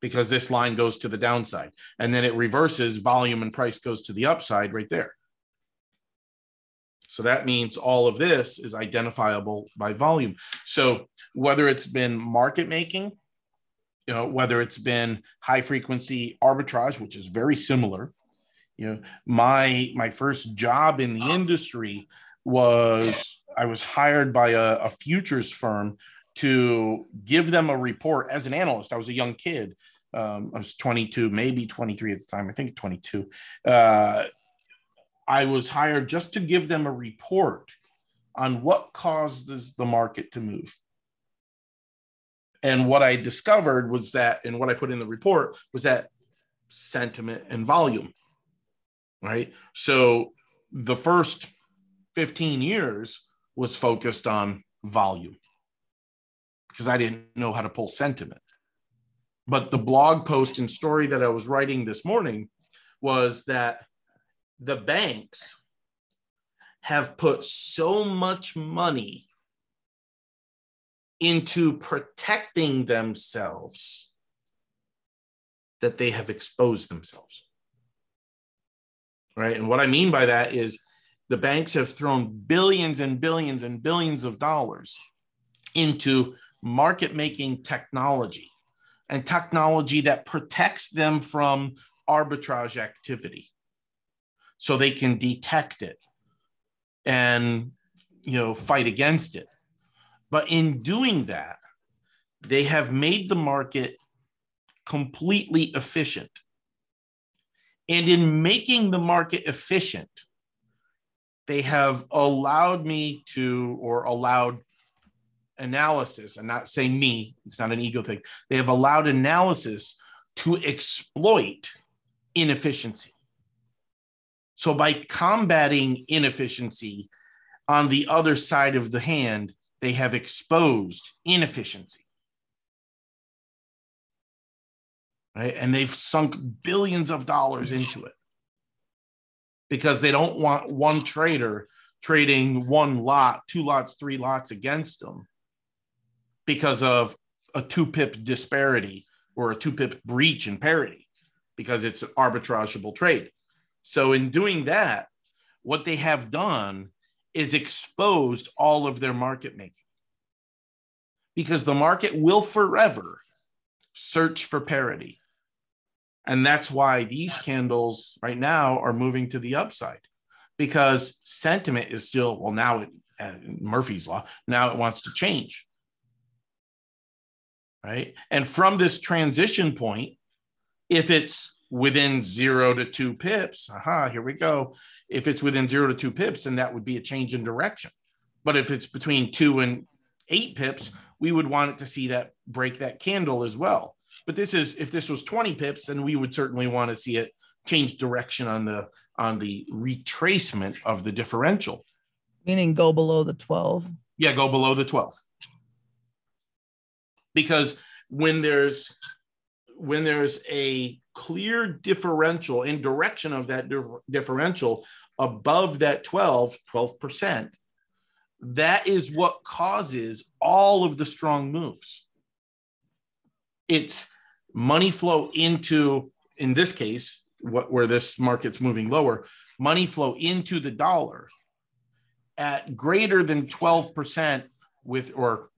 because this line goes to the downside and then it reverses volume and price goes to the upside right there. So that means all of this is identifiable by volume. So whether it's been market making, you know, whether it's been high frequency arbitrage, which is very similar, you know, my my first job in the industry was I was hired by a, a futures firm to give them a report as an analyst. I was a young kid um, I was 22, maybe 23 at the time. I think 22. Uh, I was hired just to give them a report on what causes the market to move. And what I discovered was that, and what I put in the report was that sentiment and volume, right? So the first 15 years was focused on volume because I didn't know how to pull sentiment. But the blog post and story that I was writing this morning was that the banks have put so much money into protecting themselves that they have exposed themselves. Right. And what I mean by that is the banks have thrown billions and billions and billions of dollars into market making technology and technology that protects them from arbitrage activity so they can detect it and you know fight against it but in doing that they have made the market completely efficient. And in making the market efficient they have allowed me to or allowed analysis and not saying me it's not an ego thing they have allowed analysis to exploit inefficiency. So by combating inefficiency on the other side of the hand they have exposed inefficiency. Right? And they've sunk billions of dollars into it. Because they don't want one trader trading one lot two lots three lots against them because of a two pip disparity or a two pip breach in parity because it's an arbitrageable trade. So, in doing that, what they have done is exposed all of their market making because the market will forever search for parity. And that's why these candles right now are moving to the upside because sentiment is still, well, now it, uh, Murphy's Law, now it wants to change right? And from this transition point, if it's within zero to two pips, aha, here we go. If it's within zero to two pips, then that would be a change in direction. But if it's between two and eight pips, we would want it to see that break that candle as well. But this is if this was 20 pips, then we would certainly want to see it change direction on the on the retracement of the differential. Meaning go below the 12. Yeah, go below the 12 because when there's when there's a clear differential in direction of that differential above that 12 12% that is what causes all of the strong moves. It's money flow into in this case what where this market's moving lower money flow into the dollar at greater than 12% with or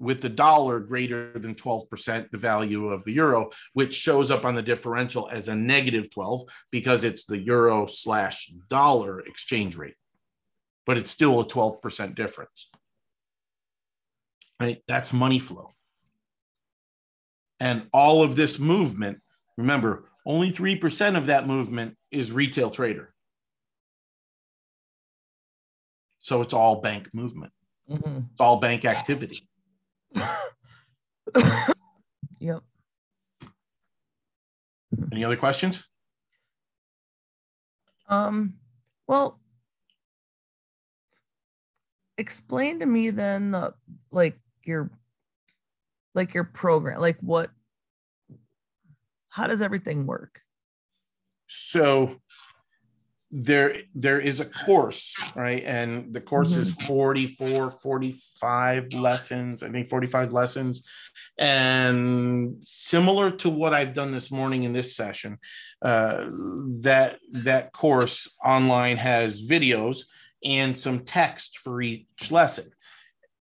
with the dollar greater than 12% the value of the euro, which shows up on the differential as a negative 12 because it's the euro slash dollar exchange rate. But it's still a 12% difference. Right? That's money flow. And all of this movement, remember, only 3% of that movement is retail trader. So it's all bank movement. Mm-hmm. It's all bank activity. Yep. Any other questions? Um, well, explain to me then the like your like your program, like what how does everything work? So there there is a course right? And the course mm-hmm. is 44 45 lessons i think 45 lessons. And similar to what i've done this morning in this session uh, that that course online has videos and some text for each lesson.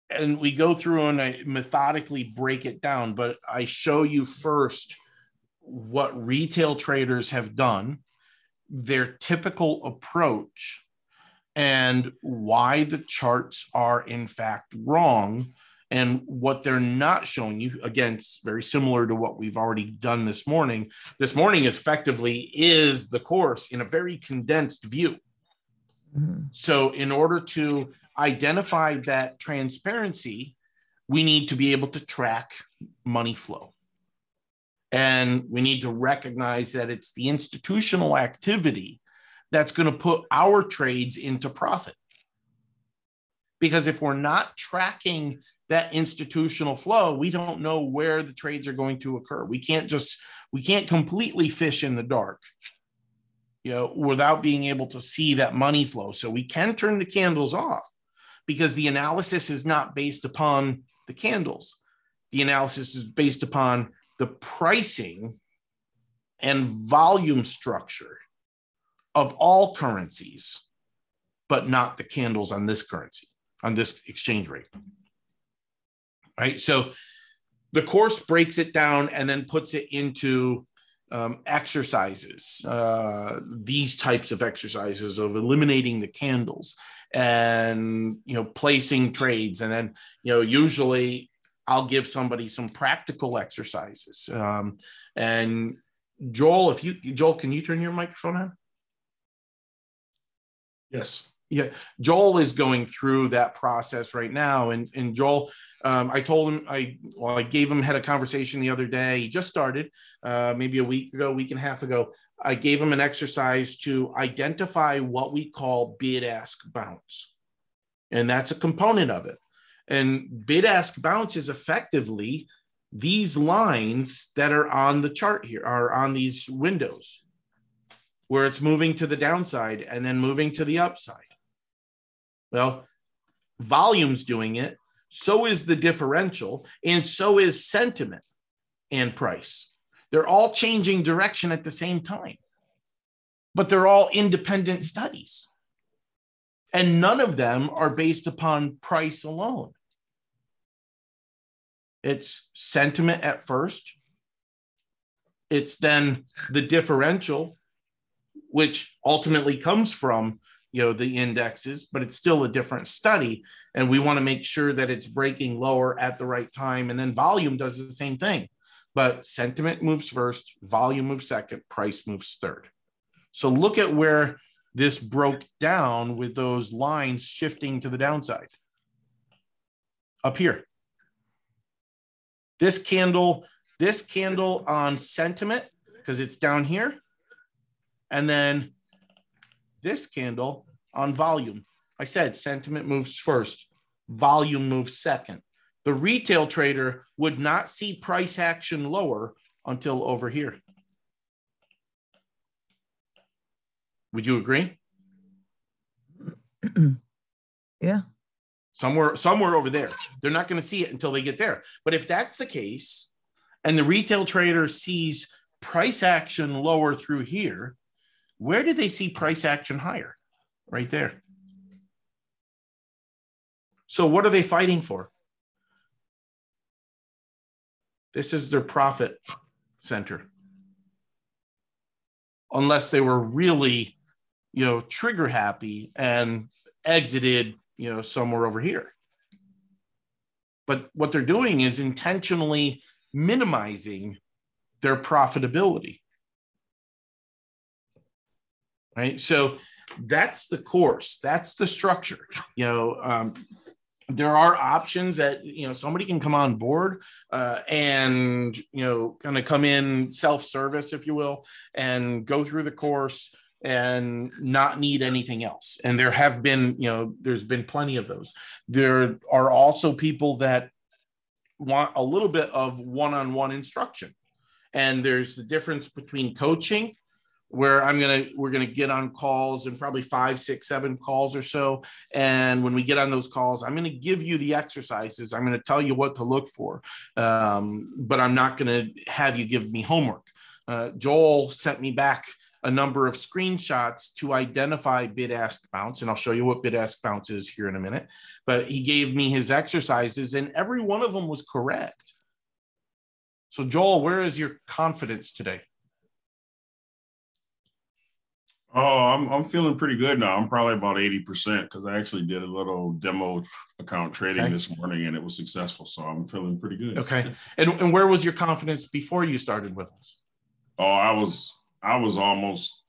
And we go through and i methodically break it down but i show you first what retail traders have done their typical approach and why the charts are in fact wrong And what they're not showing you, again, it's very similar to what we've already done this morning. This morning effectively is the course in a very condensed view. Mhm. So, in order to identify that transparency, we need to be able to track money flow. And we need to recognize that it's the institutional activity that's going to put our trades into profit. Because if we're not tracking that institutional flow, we don't know where the trades are going to occur. We can't just, we can't completely fish in the dark you know, without being able to see that money flow. So we can turn the candles off because the analysis is not based upon the candles. The analysis is based upon the pricing and volume structure of all currencies, but not the candles on this currency, on this exchange rate. Right. So the course breaks it down and then puts it into um, exercises, uh, these types of exercises of eliminating the candles and you know placing trades, and then you know usually I'll give somebody some practical exercises. Um, and Joel, if you Joel, can you turn your microphone on? Yes. Yeah, Joel is going through that process right now, and and Joel, um, I told him I well I gave him had a conversation the other day. He just started, uh, maybe a week ago, week and a half ago. I gave him an exercise to identify what we call bid ask bounce, and that's a component of it. And bid ask bounce is effectively these lines that are on the chart here are on these windows where it's moving to the downside and then moving to the upside. Well, volume's doing it, so is the differential, and so is sentiment and price. They're all changing direction at the same time, but they're all independent studies. And none of them are based upon price alone. It's sentiment at first, it's then the differential, which ultimately comes from you know the indexes but it's still a different study. And we want to make sure that it's breaking lower at the right time. And then volume does the same thing. But sentiment moves first volume moves second price moves third. So look at where this broke down with those lines shifting to the downside up here this candle this candle on sentiment because it's down here and then this candle on volume. I said sentiment moves first, volume moves second. The retail trader would not see price action lower until over here. Would you agree? (clears throat) yeah. Somewhere, somewhere over there. They're not going to see it until they get there. But if that's the case, and the retail trader sees price action lower through here, where do they see price action higher? Right there. So, what are they fighting for? This is their profit center. Unless they were really, you know, trigger happy and exited, you know, somewhere over here. But what they're doing is intentionally minimizing their profitability. Right? So that's the course. That's the structure. You know um, there are options that you know somebody can come on board uh, and you know kind of come in self-service if you will and go through the course and not need anything else and there have been you know there's been plenty of those there are also people that want a little bit of one-on-one instruction and there's the difference between coaching where I'm gonna we're gonna get on calls and probably five, six, seven calls or so. And when we get on those calls, I'm gonna give you the exercises. I'm gonna tell you what to look for, um, but I'm not gonna have you give me homework. Uh, Joel sent me back a number of screenshots to identify bid ask bounce, and I'll show you what bid ask bounce is here in a minute. But he gave me his exercises, and every one of them was correct. So, Joel, where is your confidence today? Oh, I'm I'm feeling pretty good now. I'm probably about 80% because I actually did a little demo account trading Okay. this morning and it was successful. So I'm feeling pretty good. Okay. And, and where was your confidence before you started with us? Oh, I was I was almost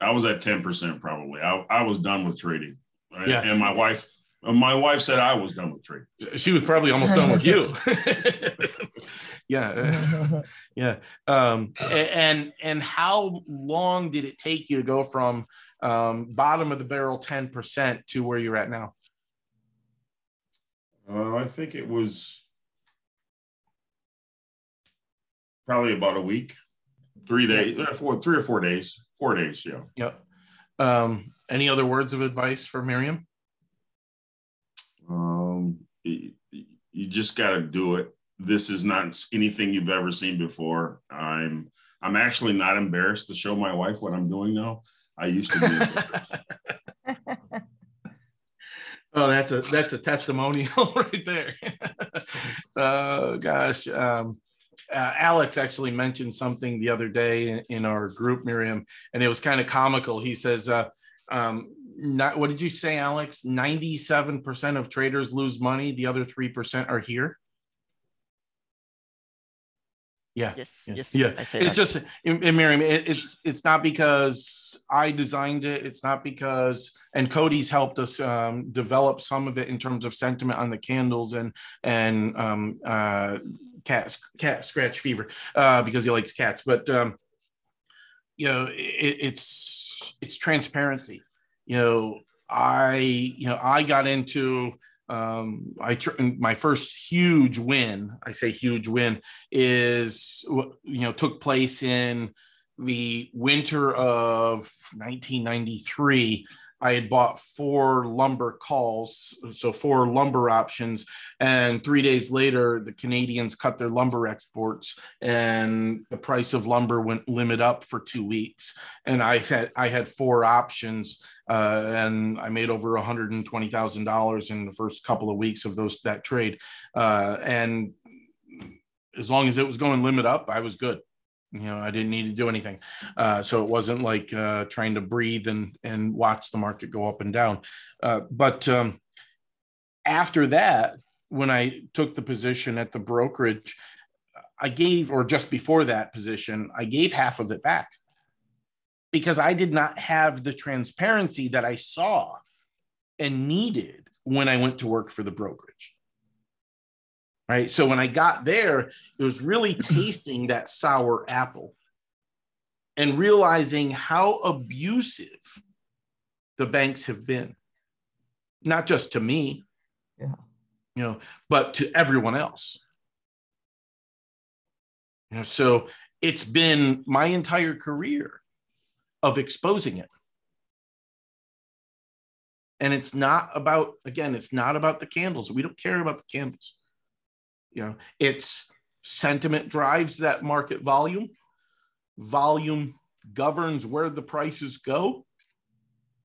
I was at 10% probably. I, I was done with trading. Right? Yeah. And my wife my wife said I was done with trading. She was probably almost done with you. (laughs) yeah. (laughs) Yeah. Um, and and how long did it take you to go from um, bottom of the barrel 10% to where you're at now? Uh, I think it was probably about a week, three days, uh, four, three or four days, four days. Yeah. Yep. Um, any other words of advice for Miriam? Um, y- y- you just got to do it. This is not anything you've ever seen before. I'm, I'm actually not embarrassed to show my wife what I'm doing now. I used to be. (laughs) Oh, that's a that's a testimonial (laughs) right there. (laughs) uh, gosh, um, uh, Alex actually mentioned something the other day in, in our group, Miriam, and it was kind of comical. He says, uh, um, "Not what did you say, Alex? Ninety-seven percent of traders lose money. The other three percent are here." Yeah, Yes, yeah, yes. yeah. It's that. just, and and Miriam, it, it's it's not because I designed it. It's not because, and Cody's helped us um, develop some of it in terms of sentiment on the candles and and um, uh, cat cat scratch fever uh, because he likes cats. But um, you know, it, it's it's transparency. You know, I you know I got into um i tr- my first huge win i say huge win is you know took place in the winter of 1993 i had bought four lumber calls so four lumber options and three days later the canadians cut their lumber exports and the price of lumber went limit up for two weeks and i had i had four options uh, and I made over one hundred and twenty thousand dollars in the first couple of weeks of those that trade. Uh, and as long as it was going limit up, I was good. You know, I didn't need to do anything, uh, so it wasn't like uh, trying to breathe and and watch the market go up and down. Uh, but um, after that, when I took the position at the brokerage, I gave, or just before that position, I gave half of it back because I did not have the transparency that I saw and needed when I went to work for the brokerage. Right. So when I got there, it was really tasting that sour apple and realizing how abusive the banks have been, not just to me, Yeah. you know, but to everyone else. You know, so it's been my entire career of exposing it. And it's not about, again, it's not about the candles. We don't care about the candles. You know, it's sentiment drives that market volume. Volume governs where the prices go.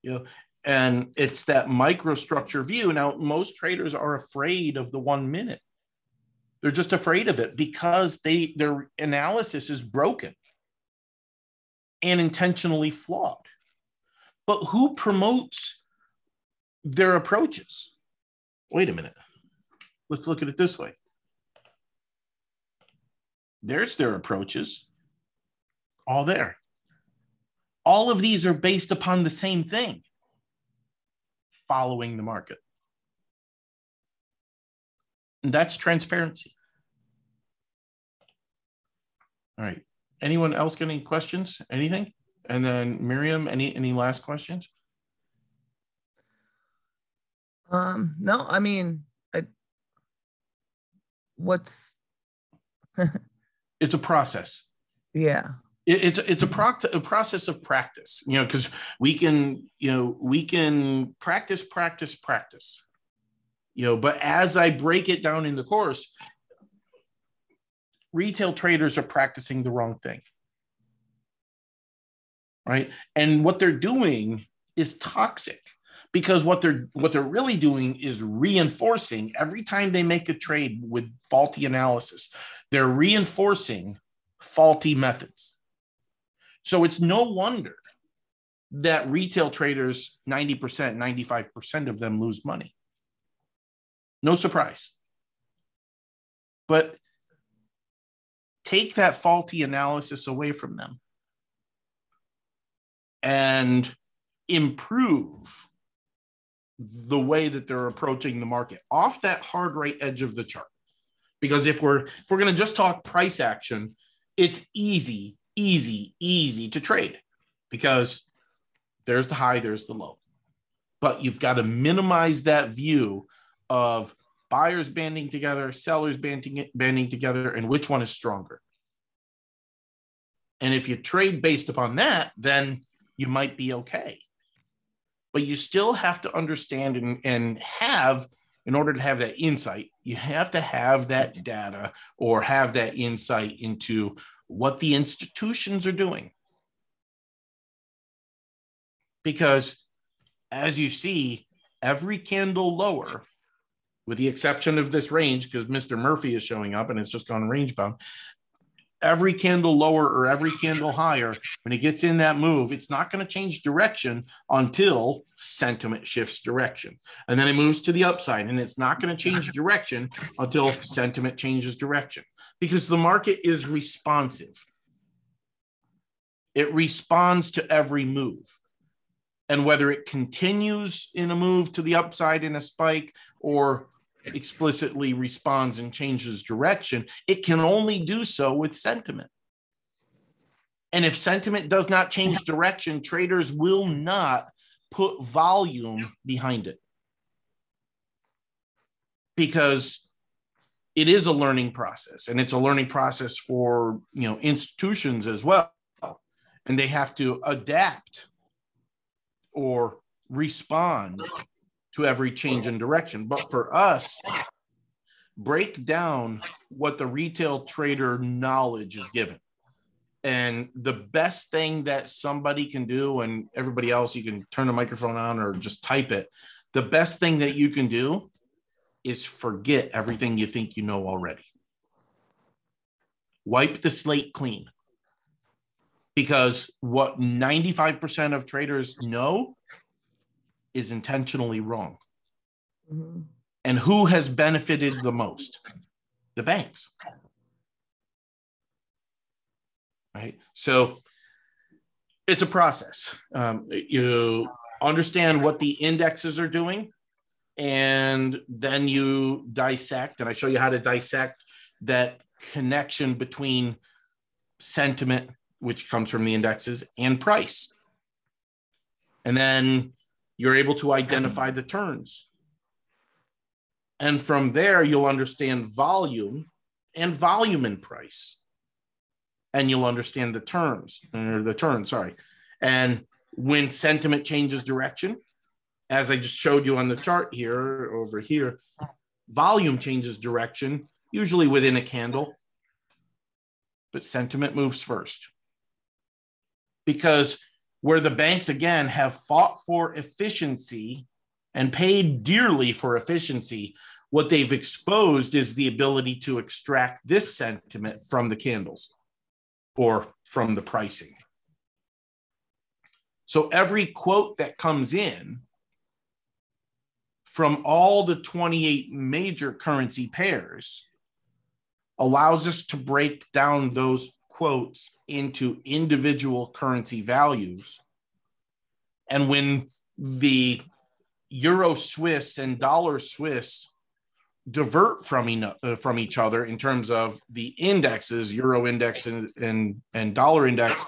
You know, and it's that microstructure view. Now, most traders are afraid of the one minute. They're just afraid of it because they their analysis is broken and intentionally flawed. But who promotes their approaches? Wait a minute. Let's look at it this way. There's their approaches, all there. All of these are based upon the same thing following the market. And that's transparency. All right. Anyone else got any questions? Anything? And then Miriam, any any last questions? Um, no, I mean, I, what's, (laughs) It's a process. yeah, It- it's it's a, proc- a process of practice. You know, because we can you know we can practice, practice, practice. You know, but as I break it down in the course, retail traders are practicing the wrong thing. Right? And what they're doing is toxic because what they're what they're really doing is reinforcing every time they make a trade with faulty analysis. They're reinforcing faulty methods. So it's no wonder that retail traders, 90%, 95% of them lose money. No surprise. But take that faulty analysis away from them and improve the way that they're approaching the market off that hard right edge of the chart. Because if we're if we're going to just talk price action, it's easy, easy, easy to trade because there's the high, there's the low. But you've got to minimize that view of buyers banding together, sellers banding, banding together, and which one is stronger. And if you trade based upon that, then you might be okay. But you still have to understand and, and have, in order to have that insight, you have to have that data or have that insight into what the institutions are doing. Because as you see, every candle lower, with the exception of this range, because Mr. Murphy is showing up and it's just gone range bound, every candle lower or every candle higher, when it gets in that move, it's not going to change direction until sentiment shifts direction. And then it moves to the upside, and it's not going to change direction until sentiment changes direction because the market is responsive. It responds to every move. And whether it continues in a move to the upside in a spike or explicitly responds and changes direction, it can only do so with sentiment. And if sentiment does not change direction, traders will not put volume behind it. Because it is a learning process and it's a learning process for you know institutions as well. And they have to adapt or respond to every change in direction. But for us, break down what the retail trader knowledge is given. And the best thing that somebody can do, and everybody else, you can turn the microphone on or just type it. The best thing that you can do is forget everything you think you know already. Wipe the slate clean. Because what 95% of traders know is intentionally wrong. Mm-hmm. And who has benefited the most? The banks. Right. So it's a process. Um, you understand what the indexes are doing, and then you dissect, and I show you how to dissect that connection between sentiment, which comes from the indexes, and price. And then you're able to identify the turns. And from there, you'll understand volume and volume and price. And you'll understand the terms, or the turn, sorry. And when sentiment changes direction, as I just showed you on the chart here, over here, volume changes direction, usually within a candle, but sentiment moves first. Because where the banks again have fought for efficiency and paid dearly for efficiency, what they've exposed is the ability to extract this sentiment from the candles or from the pricing. So every quote that comes in from all the 28 major currency pairs allows us to break down those quotes into individual currency values. And when the euro Swiss and dollar Swiss divert from, uh, from each other in terms of the indexes, euro index and, and, and dollar index,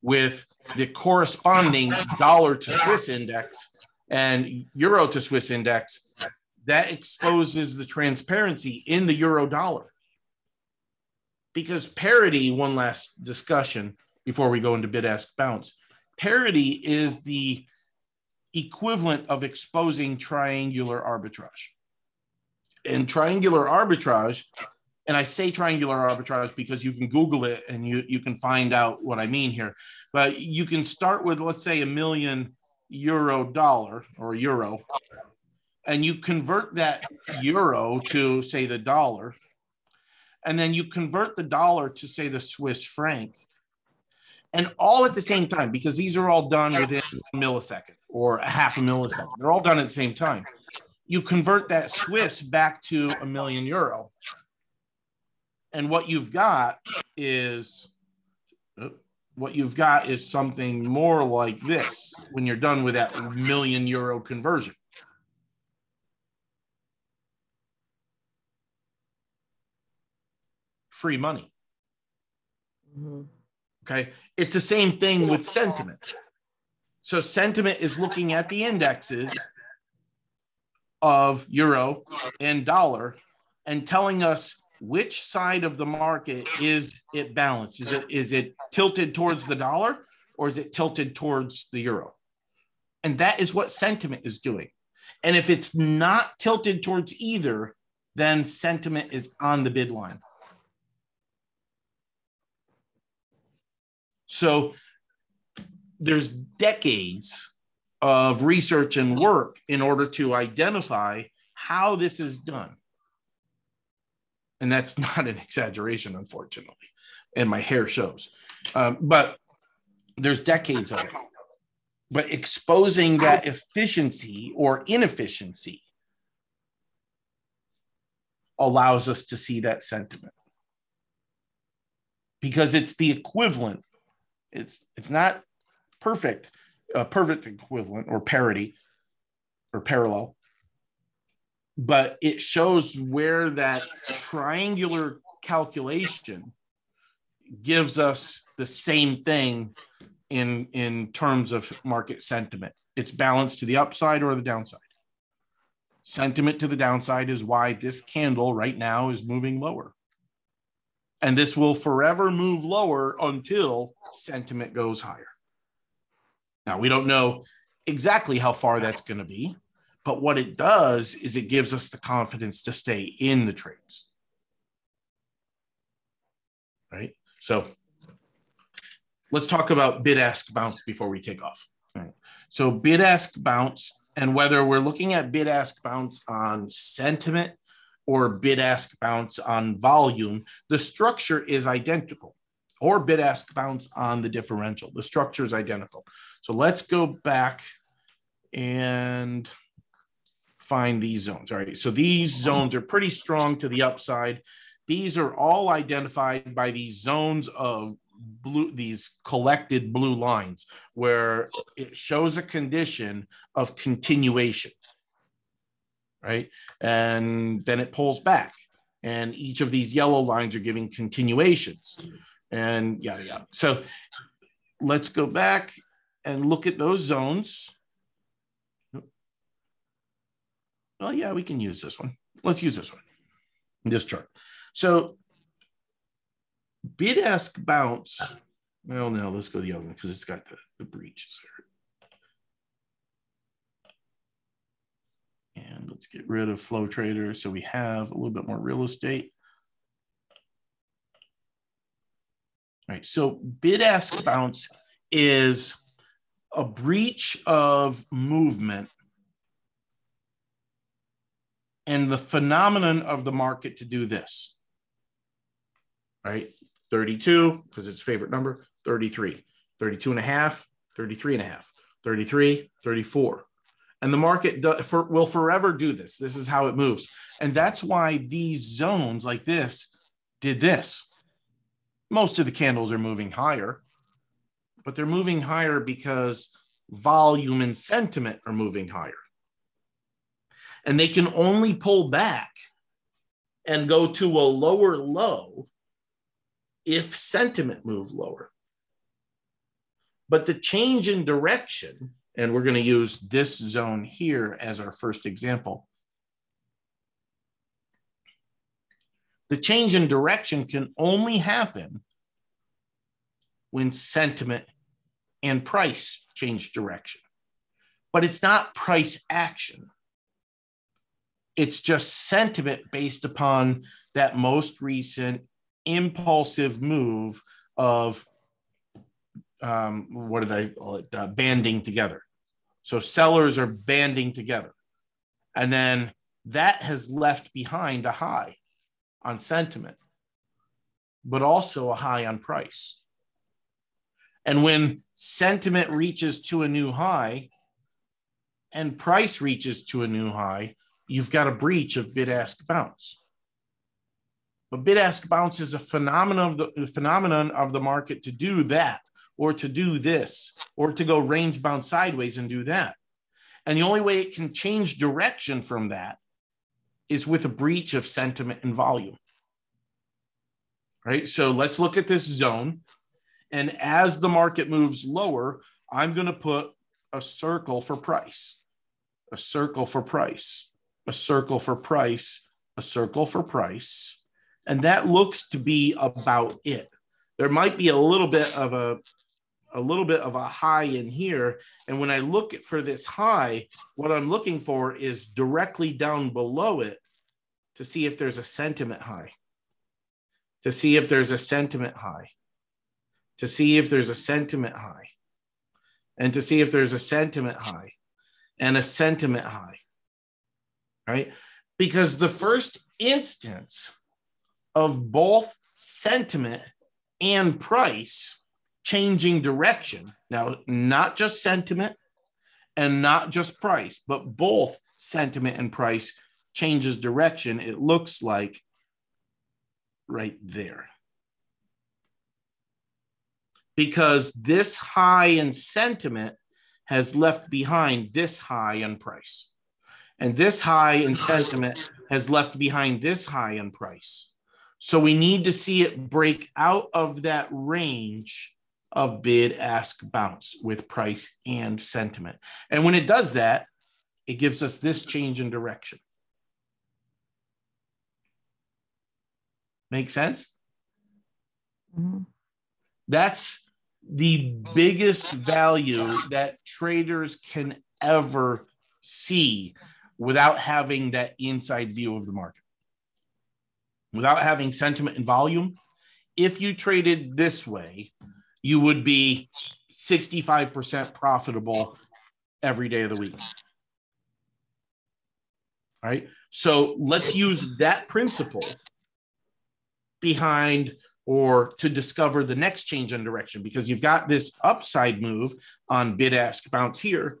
with the corresponding dollar to Swiss index and euro to Swiss index, that exposes the transparency in the euro dollar because parity, one last discussion before we go into bid ask bounce. Parity is the equivalent of exposing triangular arbitrage. And triangular arbitrage, and I say triangular arbitrage because you can Google it and you, you can find out what I mean here. But you can start with, let's say, a million euro dollar or euro, and you convert that euro to, say, the dollar and then you convert the dollar to say the Swiss franc, and all at the same time because these are all done within a millisecond or a half a millisecond. They're all done at the same time. You convert that Swiss back to a million euro. And what you've got is what you've got is something more like this when you're done with that million euro conversion. Free money. Mm-hmm. Okay. It's the same thing with sentiment. So sentiment is looking at the indexes of euro and dollar and telling us which side of the market is it balanced? Is it is it tilted towards the dollar or is it tilted towards the euro? And that is what sentiment is doing. And if it's not tilted towards either, then sentiment is on the bid line. So there's decades of research and work in order to identify how this is done. And that's (laughs) not an exaggeration, unfortunately, and my hair shows. Um, but there's decades of it. But exposing that efficiency or inefficiency allows us to see that sentiment because it's the equivalent it's it's not perfect, a perfect equivalent or parity or parallel, but it shows where that triangular calculation gives us the same thing in in terms of market sentiment. It's balanced to the upside or the downside. Sentiment to the downside is why this candle right now is moving lower. And this will forever move lower until sentiment goes higher. Now, we don't know exactly how far that's going to be, but what it does is it gives us the confidence to stay in the trades. Right? So let's talk about bid ask bounce before we take off. Right. So, bid ask bounce, and whether we're looking at bid ask bounce on sentiment or bid ask bounce on volume, the structure is identical or bid ask bounce on the differential. The structure is identical. So let's go back and find these zones. All right. So these zones are pretty strong to the upside. These are all identified by these zones of blue, these collected blue lines where it shows a condition of continuation right? And then it pulls back. And each of these yellow lines are giving continuations and yada yada. So let's go back and look at those zones. Well, yeah, we can use this one. Let's use this one, this chart. So bid ask bounce. Well, no, let's go the other one because it's got the, the breaches there. And let's get rid of Flow Trader so we have a little bit more real estate. All right, so bid ask bounce is a breach of movement and the phenomenon of the market to do this. Right? 32, because it's favorite number, 33, 32 and a half, 33 and a half, 33, 34 and the market do, for, will forever do this. This is how it moves. And that's why these zones like this did this. Most of the candles are moving higher, but they're moving higher because volume and sentiment are moving higher. And they can only pull back and go to a lower low if sentiment moves lower. But the change in direction and we're going to use this zone here as our first example. The change in direction can only happen when sentiment and price change direction. But it's not price action. It's just sentiment based upon that most recent impulsive move of um, what did I call it? Uh, banding together. So sellers are banding together. And then that has left behind a high on sentiment, but also a high on price. And when sentiment reaches to a new high and price reaches to a new high, you've got a breach of bid ask bounce. But bid ask bounce is a phenomenon of the phenomenon of the market to do that, or to do this, or to go range bound sideways and do that. And the only way it can change direction from that is with a breach of sentiment and volume. Right. So let's look at this zone. And as the market moves lower, I'm going to put a circle for price, a circle for price, a circle for price, a circle for price. And that looks to be about it. There might be a little bit of a a little bit of a high in here. And when I look for this high, what I'm looking for is directly down below it to see if there's a sentiment high, to see if there's a sentiment high, to see if there's a sentiment high, and to see if there's a sentiment high and a sentiment high, right? Because the first instance of both sentiment and price changing direction. Now, not just sentiment and not just price, but both sentiment and price changes direction. It looks like right there. Because this high in sentiment has left behind this high in price. And this high in sentiment has left behind this high in price. So we need to see it break out of that range of bid ask bounce with price and sentiment. And when it does that, it gives us this change in direction. Make sense? Mm-hmm. That's the biggest value that traders can ever see without having that inside view of the market. Without having sentiment and volume, if you traded this way, you would be 65% profitable every day of the week. All right. So let's use that principle behind or to discover the next change in direction because you've got this upside move on bid ask bounce here.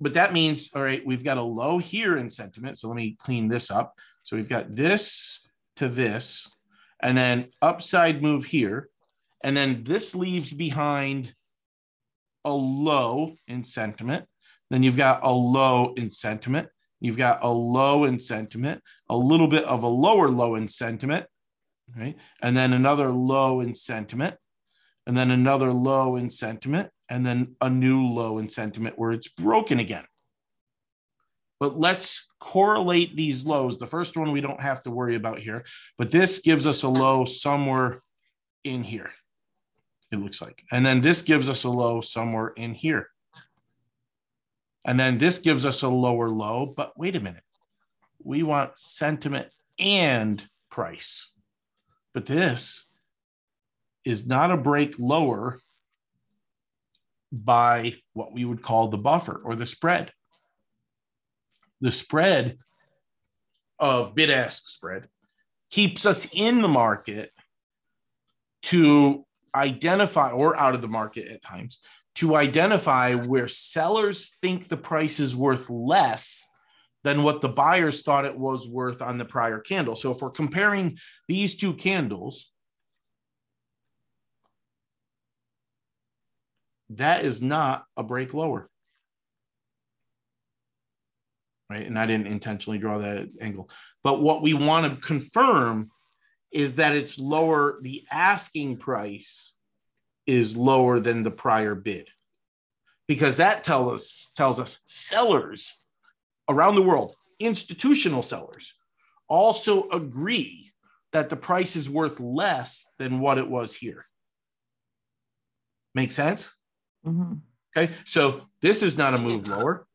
But that means, all right, we've got a low here in sentiment. So let me clean this up. So we've got this to this, and then upside move here. And then this leaves behind a low in sentiment. Then you've got a low in sentiment. You've got a low in sentiment, a little bit of a lower low in sentiment, right? And then another low in sentiment, and then another low in sentiment, and then a new low in sentiment where it's broken again. But let's correlate these lows. The first one we don't have to worry about here, but this gives us a low somewhere in here it looks like. And then this gives us a low somewhere in here. And then this gives us a lower low, but wait a minute. We want sentiment and price. But this is not a break lower by what we would call the buffer or the spread. The spread of bid ask spread keeps us in the market to identify or out of the market at times to identify where sellers think the price is worth less than what the buyers thought it was worth on the prior candle. So if we're comparing these two candles, that is not a break lower. Right. And I didn't intentionally draw that angle. But what we want to confirm is that it's lower, the asking price is lower than the prior bid. Because that tell us, tells us sellers around the world, institutional sellers, also agree that the price is worth less than what it was here. Make sense? Mm-hmm. Okay, so this is not a move lower.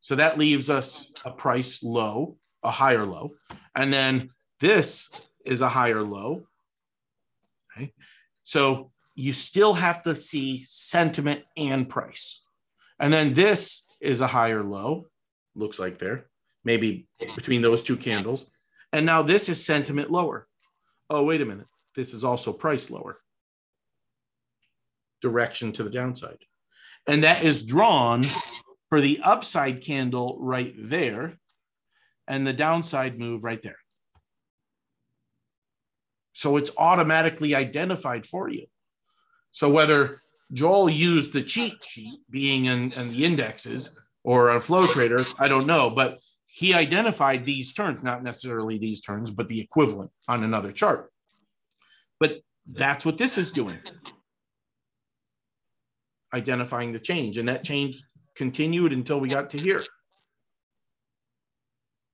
So that leaves us a price low, a higher low. And then this is a higher low. Okay. So you still have to see sentiment and price. And then this is a higher low, looks like there, maybe between those two candles. And now this is sentiment lower. Oh, wait a minute. This is also price lower. direction to the downside. And that is drawn for the upside candle right there and the downside move right there. So it's automatically identified for you. So whether Joel used the cheat sheet being in, in the indexes or a flow trader, I don't know, but he identified these turns, not necessarily these turns, but the equivalent on another chart. But that's what this is doing. Identifying the change. And that change continued until we got to here.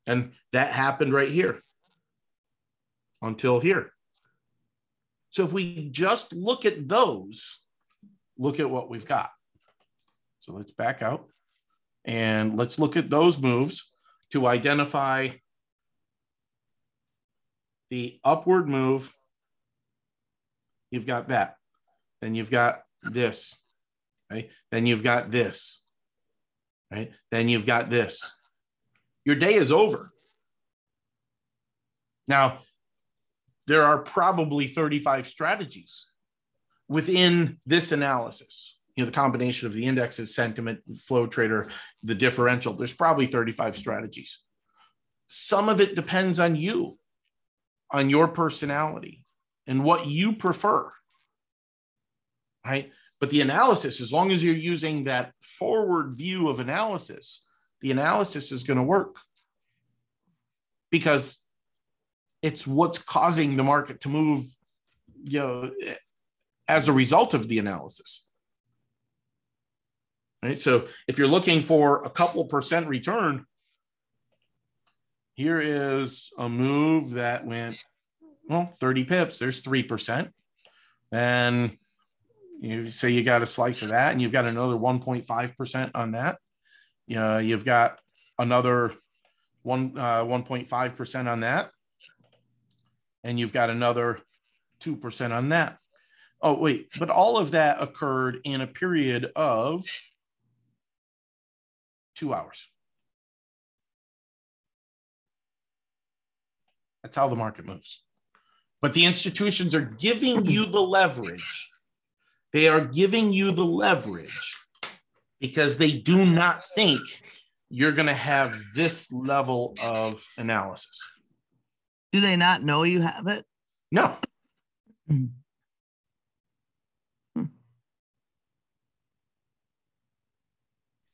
And that happened right here until here. So if we just look at those, look at what we've got. So let's back out and let's look at those moves to identify the upward move. You've got that. Then you've got this. Right? Then you've got this. Right? Then you've got this. Your day is over. Now, there are probably 35 strategies within this analysis. You know, the combination of the indexes, sentiment, flow trader, the differential, there's probably 35 strategies. Some of it depends on you, on your personality, and what you prefer. Right. But the analysis, as long as you're using that forward view of analysis, the analysis is going to work because it's what's causing the market to move you know as a result of the analysis. Right? So if you're looking for a couple percent return here is a move that went well 30 pips. There's 3% and you say you got a slice of that and you've got another 1.5% on that. Uh, you've got another one uh, 1.5% on that and you've got another 2% on that. Oh, wait, but all of that occurred in a period of two hours. That's how the market moves. But the institutions are giving you the leverage. They are giving you the leverage because they do not think you're going to have this level of analysis. Do they not know you have it? No. Hmm.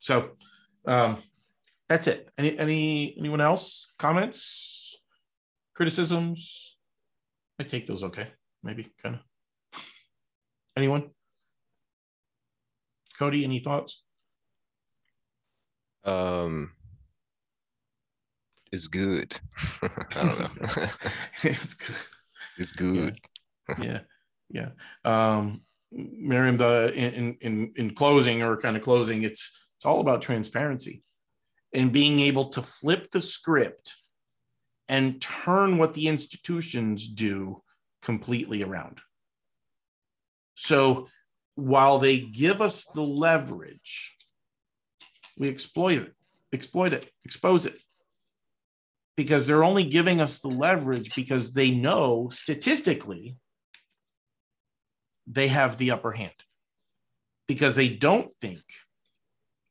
So um, that's it. Any any anyone else comments, criticisms? I take those okay. Maybe kind of. Anyone? Cody, any thoughts? Um, is good. (laughs) I don't know. (laughs) (laughs) it's good. It's good. yeah yeah um miriam the in in in closing or kind of closing it's it's all about transparency and being able to flip the script and turn what the institutions do completely around so while they give us the leverage we exploit it exploit it expose it because they're only giving us the leverage because they know statistically they have the upper hand. Because they don't think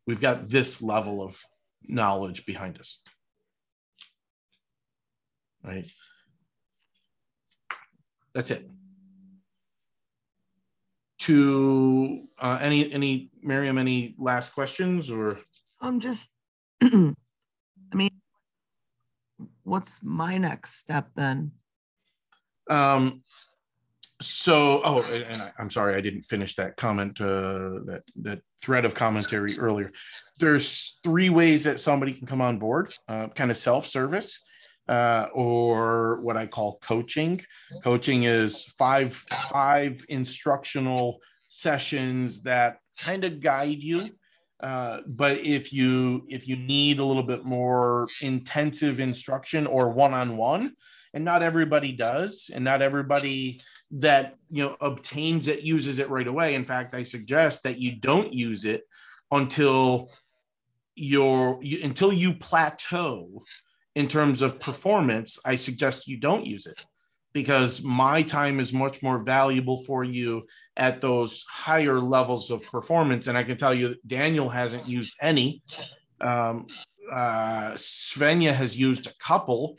we've got this level of knowledge behind us. Right? That's it. To uh, any any miriam any last questions or? I'm just, (clears throat) I mean, what's my next step then? Um, so, oh, and- I, I'm sorry, I didn't finish that comment, uh, that, that thread of commentary earlier. There's three ways that somebody can come on board, uh, kind of self-service, uh, or what I call coaching. Coaching is five, five instructional sessions that kind of guide you. Uh, but if you if you need a little bit more intensive instruction or one-on-one and not everybody does and not everybody that you know obtains it uses it right away. In fact i suggest that you don't use it until you're you, until you plateau in terms of performance i suggest you don't use it because my time is much more valuable for you at those higher levels of performance. And I can tell you, Daniel hasn't used any. Um, uh, Svenja has used a couple,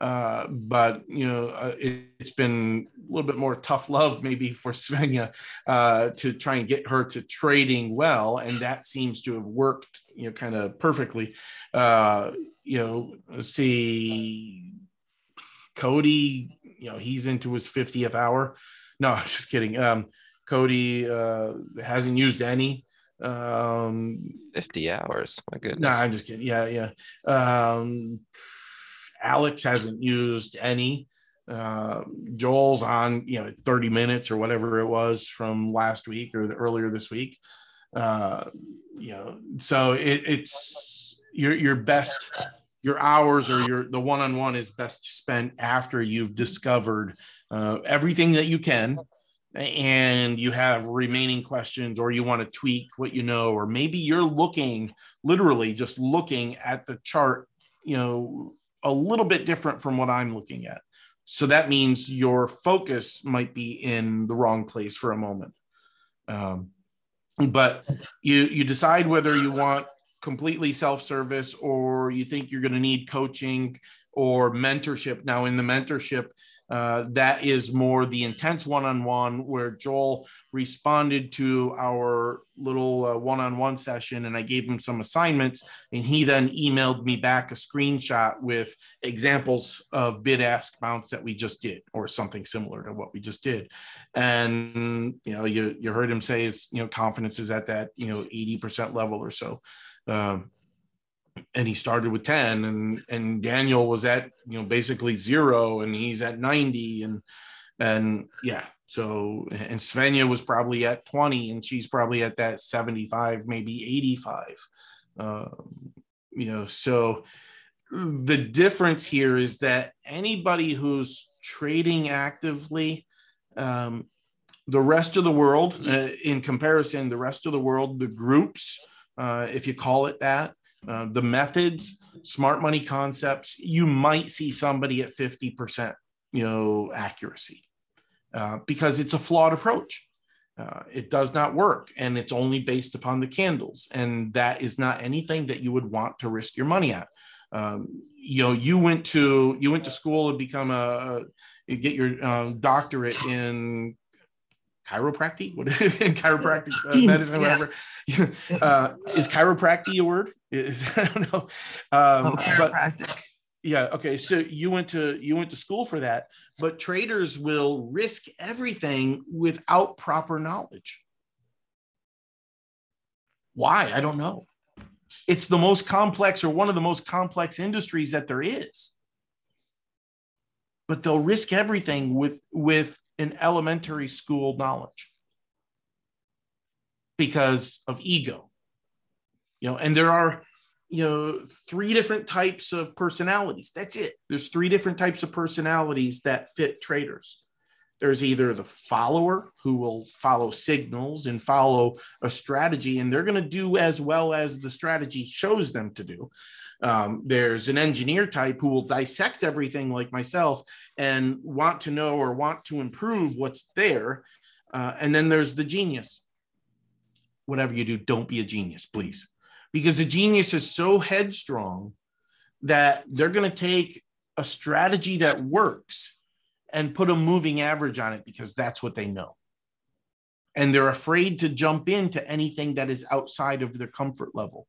uh, but you know uh, it, has been a little bit more tough love maybe for Svenja uh, to try and get her to trading well, and that seems to have worked you know kind of perfectly. Uh, you know, see Cody, you know he's into his 50th hour. No, (laughs) I'm just kidding. Um, Cody uh, hasn't used any um 50 hours my goodness. No nah, i'm just kidding. Yeah yeah. Um alex hasn't used any. Uh joel's on you know 30 minutes or whatever it was from last week or the, earlier this week. Uh you know so it, it's your your best your hours or your the one-on-one is best spent after you've discovered uh, everything that you can and you have remaining questions or you want to tweak what you know or maybe you're looking literally just looking at the chart you know a little bit different from what i'm looking at. So that means your focus might be in the wrong place for a moment. Um, but you you decide whether you want completely self-service or you think you're going to need coaching or mentorship. Now in the mentorship uh, that is more the intense one-on-one where Joel responded to our little uh, one-on-one session and I gave him some assignments and he then emailed me back a screenshot with examples of bid ask bounce that we just did or something similar to what we just did. And you know you, you heard him say is you know confidence is at that you know 80% level or so. Um, and he started with 10 and and Daniel was at you know basically zero and he's at 90 and and yeah so and Svenja was probably at 20 and she's probably at that 75 maybe 85 um, you know so the difference here is that anybody who's trading actively um, the rest of the world uh, in comparison the rest of the world the groups uh, if you call it that uh, the methods, smart money concepts, you might see somebody at 50%, you know, accuracy uh, because it's a flawed approach. Uh, it does not work and it's only based upon the candles. And that is not anything that you would want to risk your money at. Um, you know, you went to you went to school and become a, get your um, doctorate in chiropractic, (laughs) what in chiropractic uh, medicine, yeah. whatever. (laughs) uh, is chiropractic a word? Is (laughs) I don't know. Um, oh, but yeah, okay. So you went to you went to school for that, but traders will risk everything without proper knowledge. Why? I don't know. It's the most complex or one of the most complex industries that there is. But they'll risk everything with with an elementary school knowledge because of ego. You know and there are you know three different types of personalities. That's it. There's three different types of personalities that fit traders. There's either the follower who will follow signals and follow a strategy and they're going to do as well as the strategy shows them to do um, there's an engineer type who will dissect everything like myself and want to know or want to improve what's there uh, and then there's the genius whatever you do, don't be a genius, please. Because the genius is so headstrong that they're going to take a strategy that works and put a moving average on it because that's what they know. And they're afraid to jump into anything that is outside of their comfort level.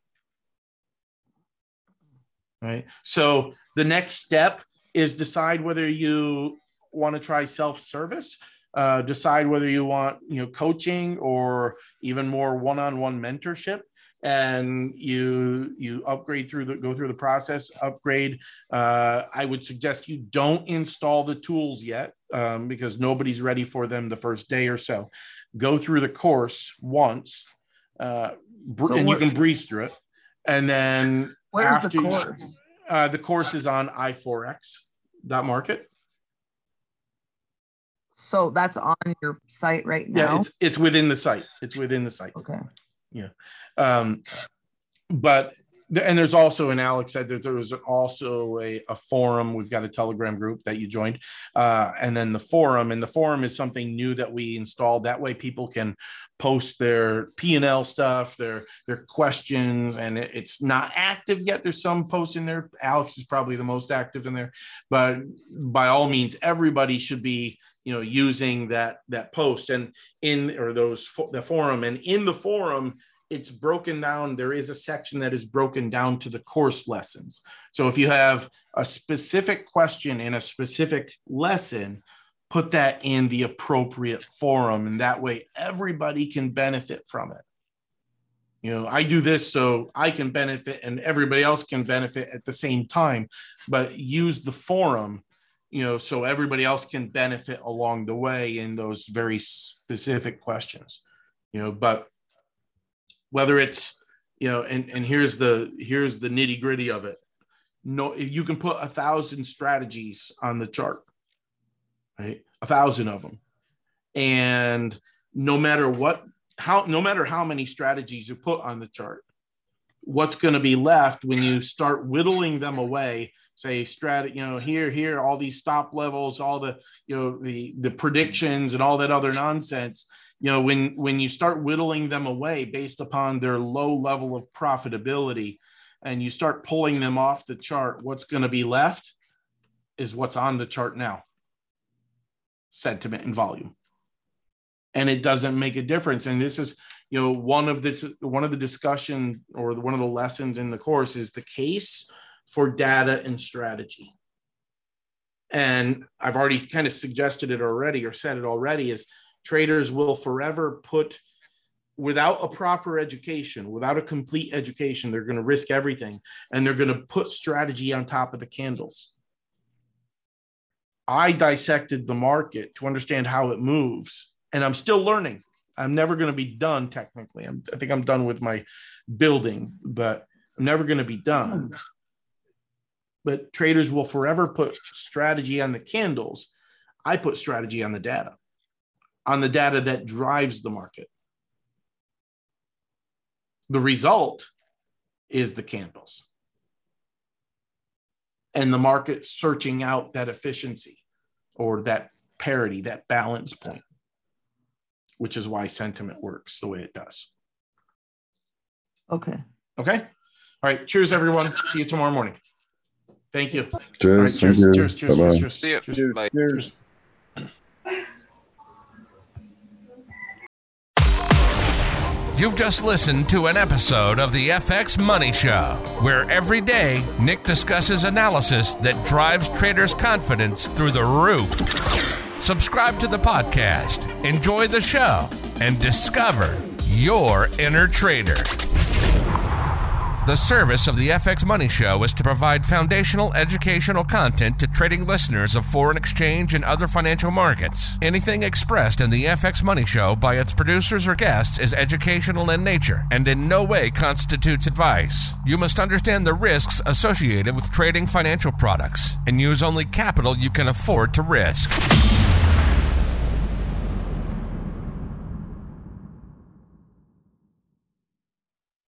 Right. So the next step is decide whether you want to try self service uh, decide whether you want you know coaching or even more one-on-one mentorship. And you you upgrade through the go through the process upgrade. Uh, i would suggest you don't install the tools yet um, because nobody's ready for them the first day or so. Go through the course once uh, br- so and what, you can breeze through it. And then where's the course uh, the course is on i4x market so that's on your site right now. Yeah, it's it's within the site. It's within the site. Okay. Yeah. Um, but and there's also, and Alex said that there was also a, a forum. We've got a Telegram group that you joined, uh, and then the forum. And the forum is something new that we installed. That way, people can post their P and L stuff, their their questions, and it, it's not active yet. There's some posts in there. Alex is probably the most active in there, but by all means, everybody should be you know using that that post and in or those the forum and in the forum it's broken down there is a section that is broken down to the course lessons. So if you have a specific question in a specific lesson put that in the appropriate forum and that way everybody can benefit from it. You know i do this so i can benefit and everybody else can benefit at the same time but use the forum you know so everybody else can benefit along the way in those very specific questions. You know but whether it's you know and and here's the here's the nitty gritty of it. No you can put a thousand strategies on the chart right? A thousand of them. And no matter what how no matter how many strategies you put on the chart what's going to be left when you start whittling them away say strat you know here here all these stop levels all the you know the the predictions and all that other nonsense you know when when you start whittling them away based upon their low level of profitability and you start pulling them off the chart what's going to be left is what's on the chart now. Sentiment and volume. And it doesn't make a difference. And this is you know one of this one of the discussion or one of the lessons in the course is the case for data and strategy. And i've already kind of suggested it already or said it already is traders will forever put without a proper education, without a complete education, they're going to risk everything and they're going to put strategy on top of the candles. I dissected the market to understand how it moves, and I'm still learning. I'm never going to be done technically. I'm, I think I'm done with my building, but I'm never going to be done. Hmm. But traders will forever put strategy on the candles. I put strategy on the data on the data that drives the market. The result is the candles and the market searching out that efficiency or that parity, that balance point, which is why sentiment works the way it does. Okay. Okay. All right. Cheers, everyone. See you tomorrow morning. Thank you. Cheers. Right, cheers, thank you. cheers, cheers, cheers, cheers, See ya. cheers. Bye. Cheers. You've just listened to an episode of the FX Money Show, where every day Nick discusses analysis that drives traders' confidence through the roof. Subscribe to the podcast, enjoy the show, and discover your inner trader. The service of the FX Money Show is to provide foundational educational content to trading listeners of foreign exchange and other financial markets. Anything expressed in the FX Money Show by its producers or guests is educational in nature and in no way constitutes advice. You must understand the risks associated with trading financial products and use only capital you can afford to risk.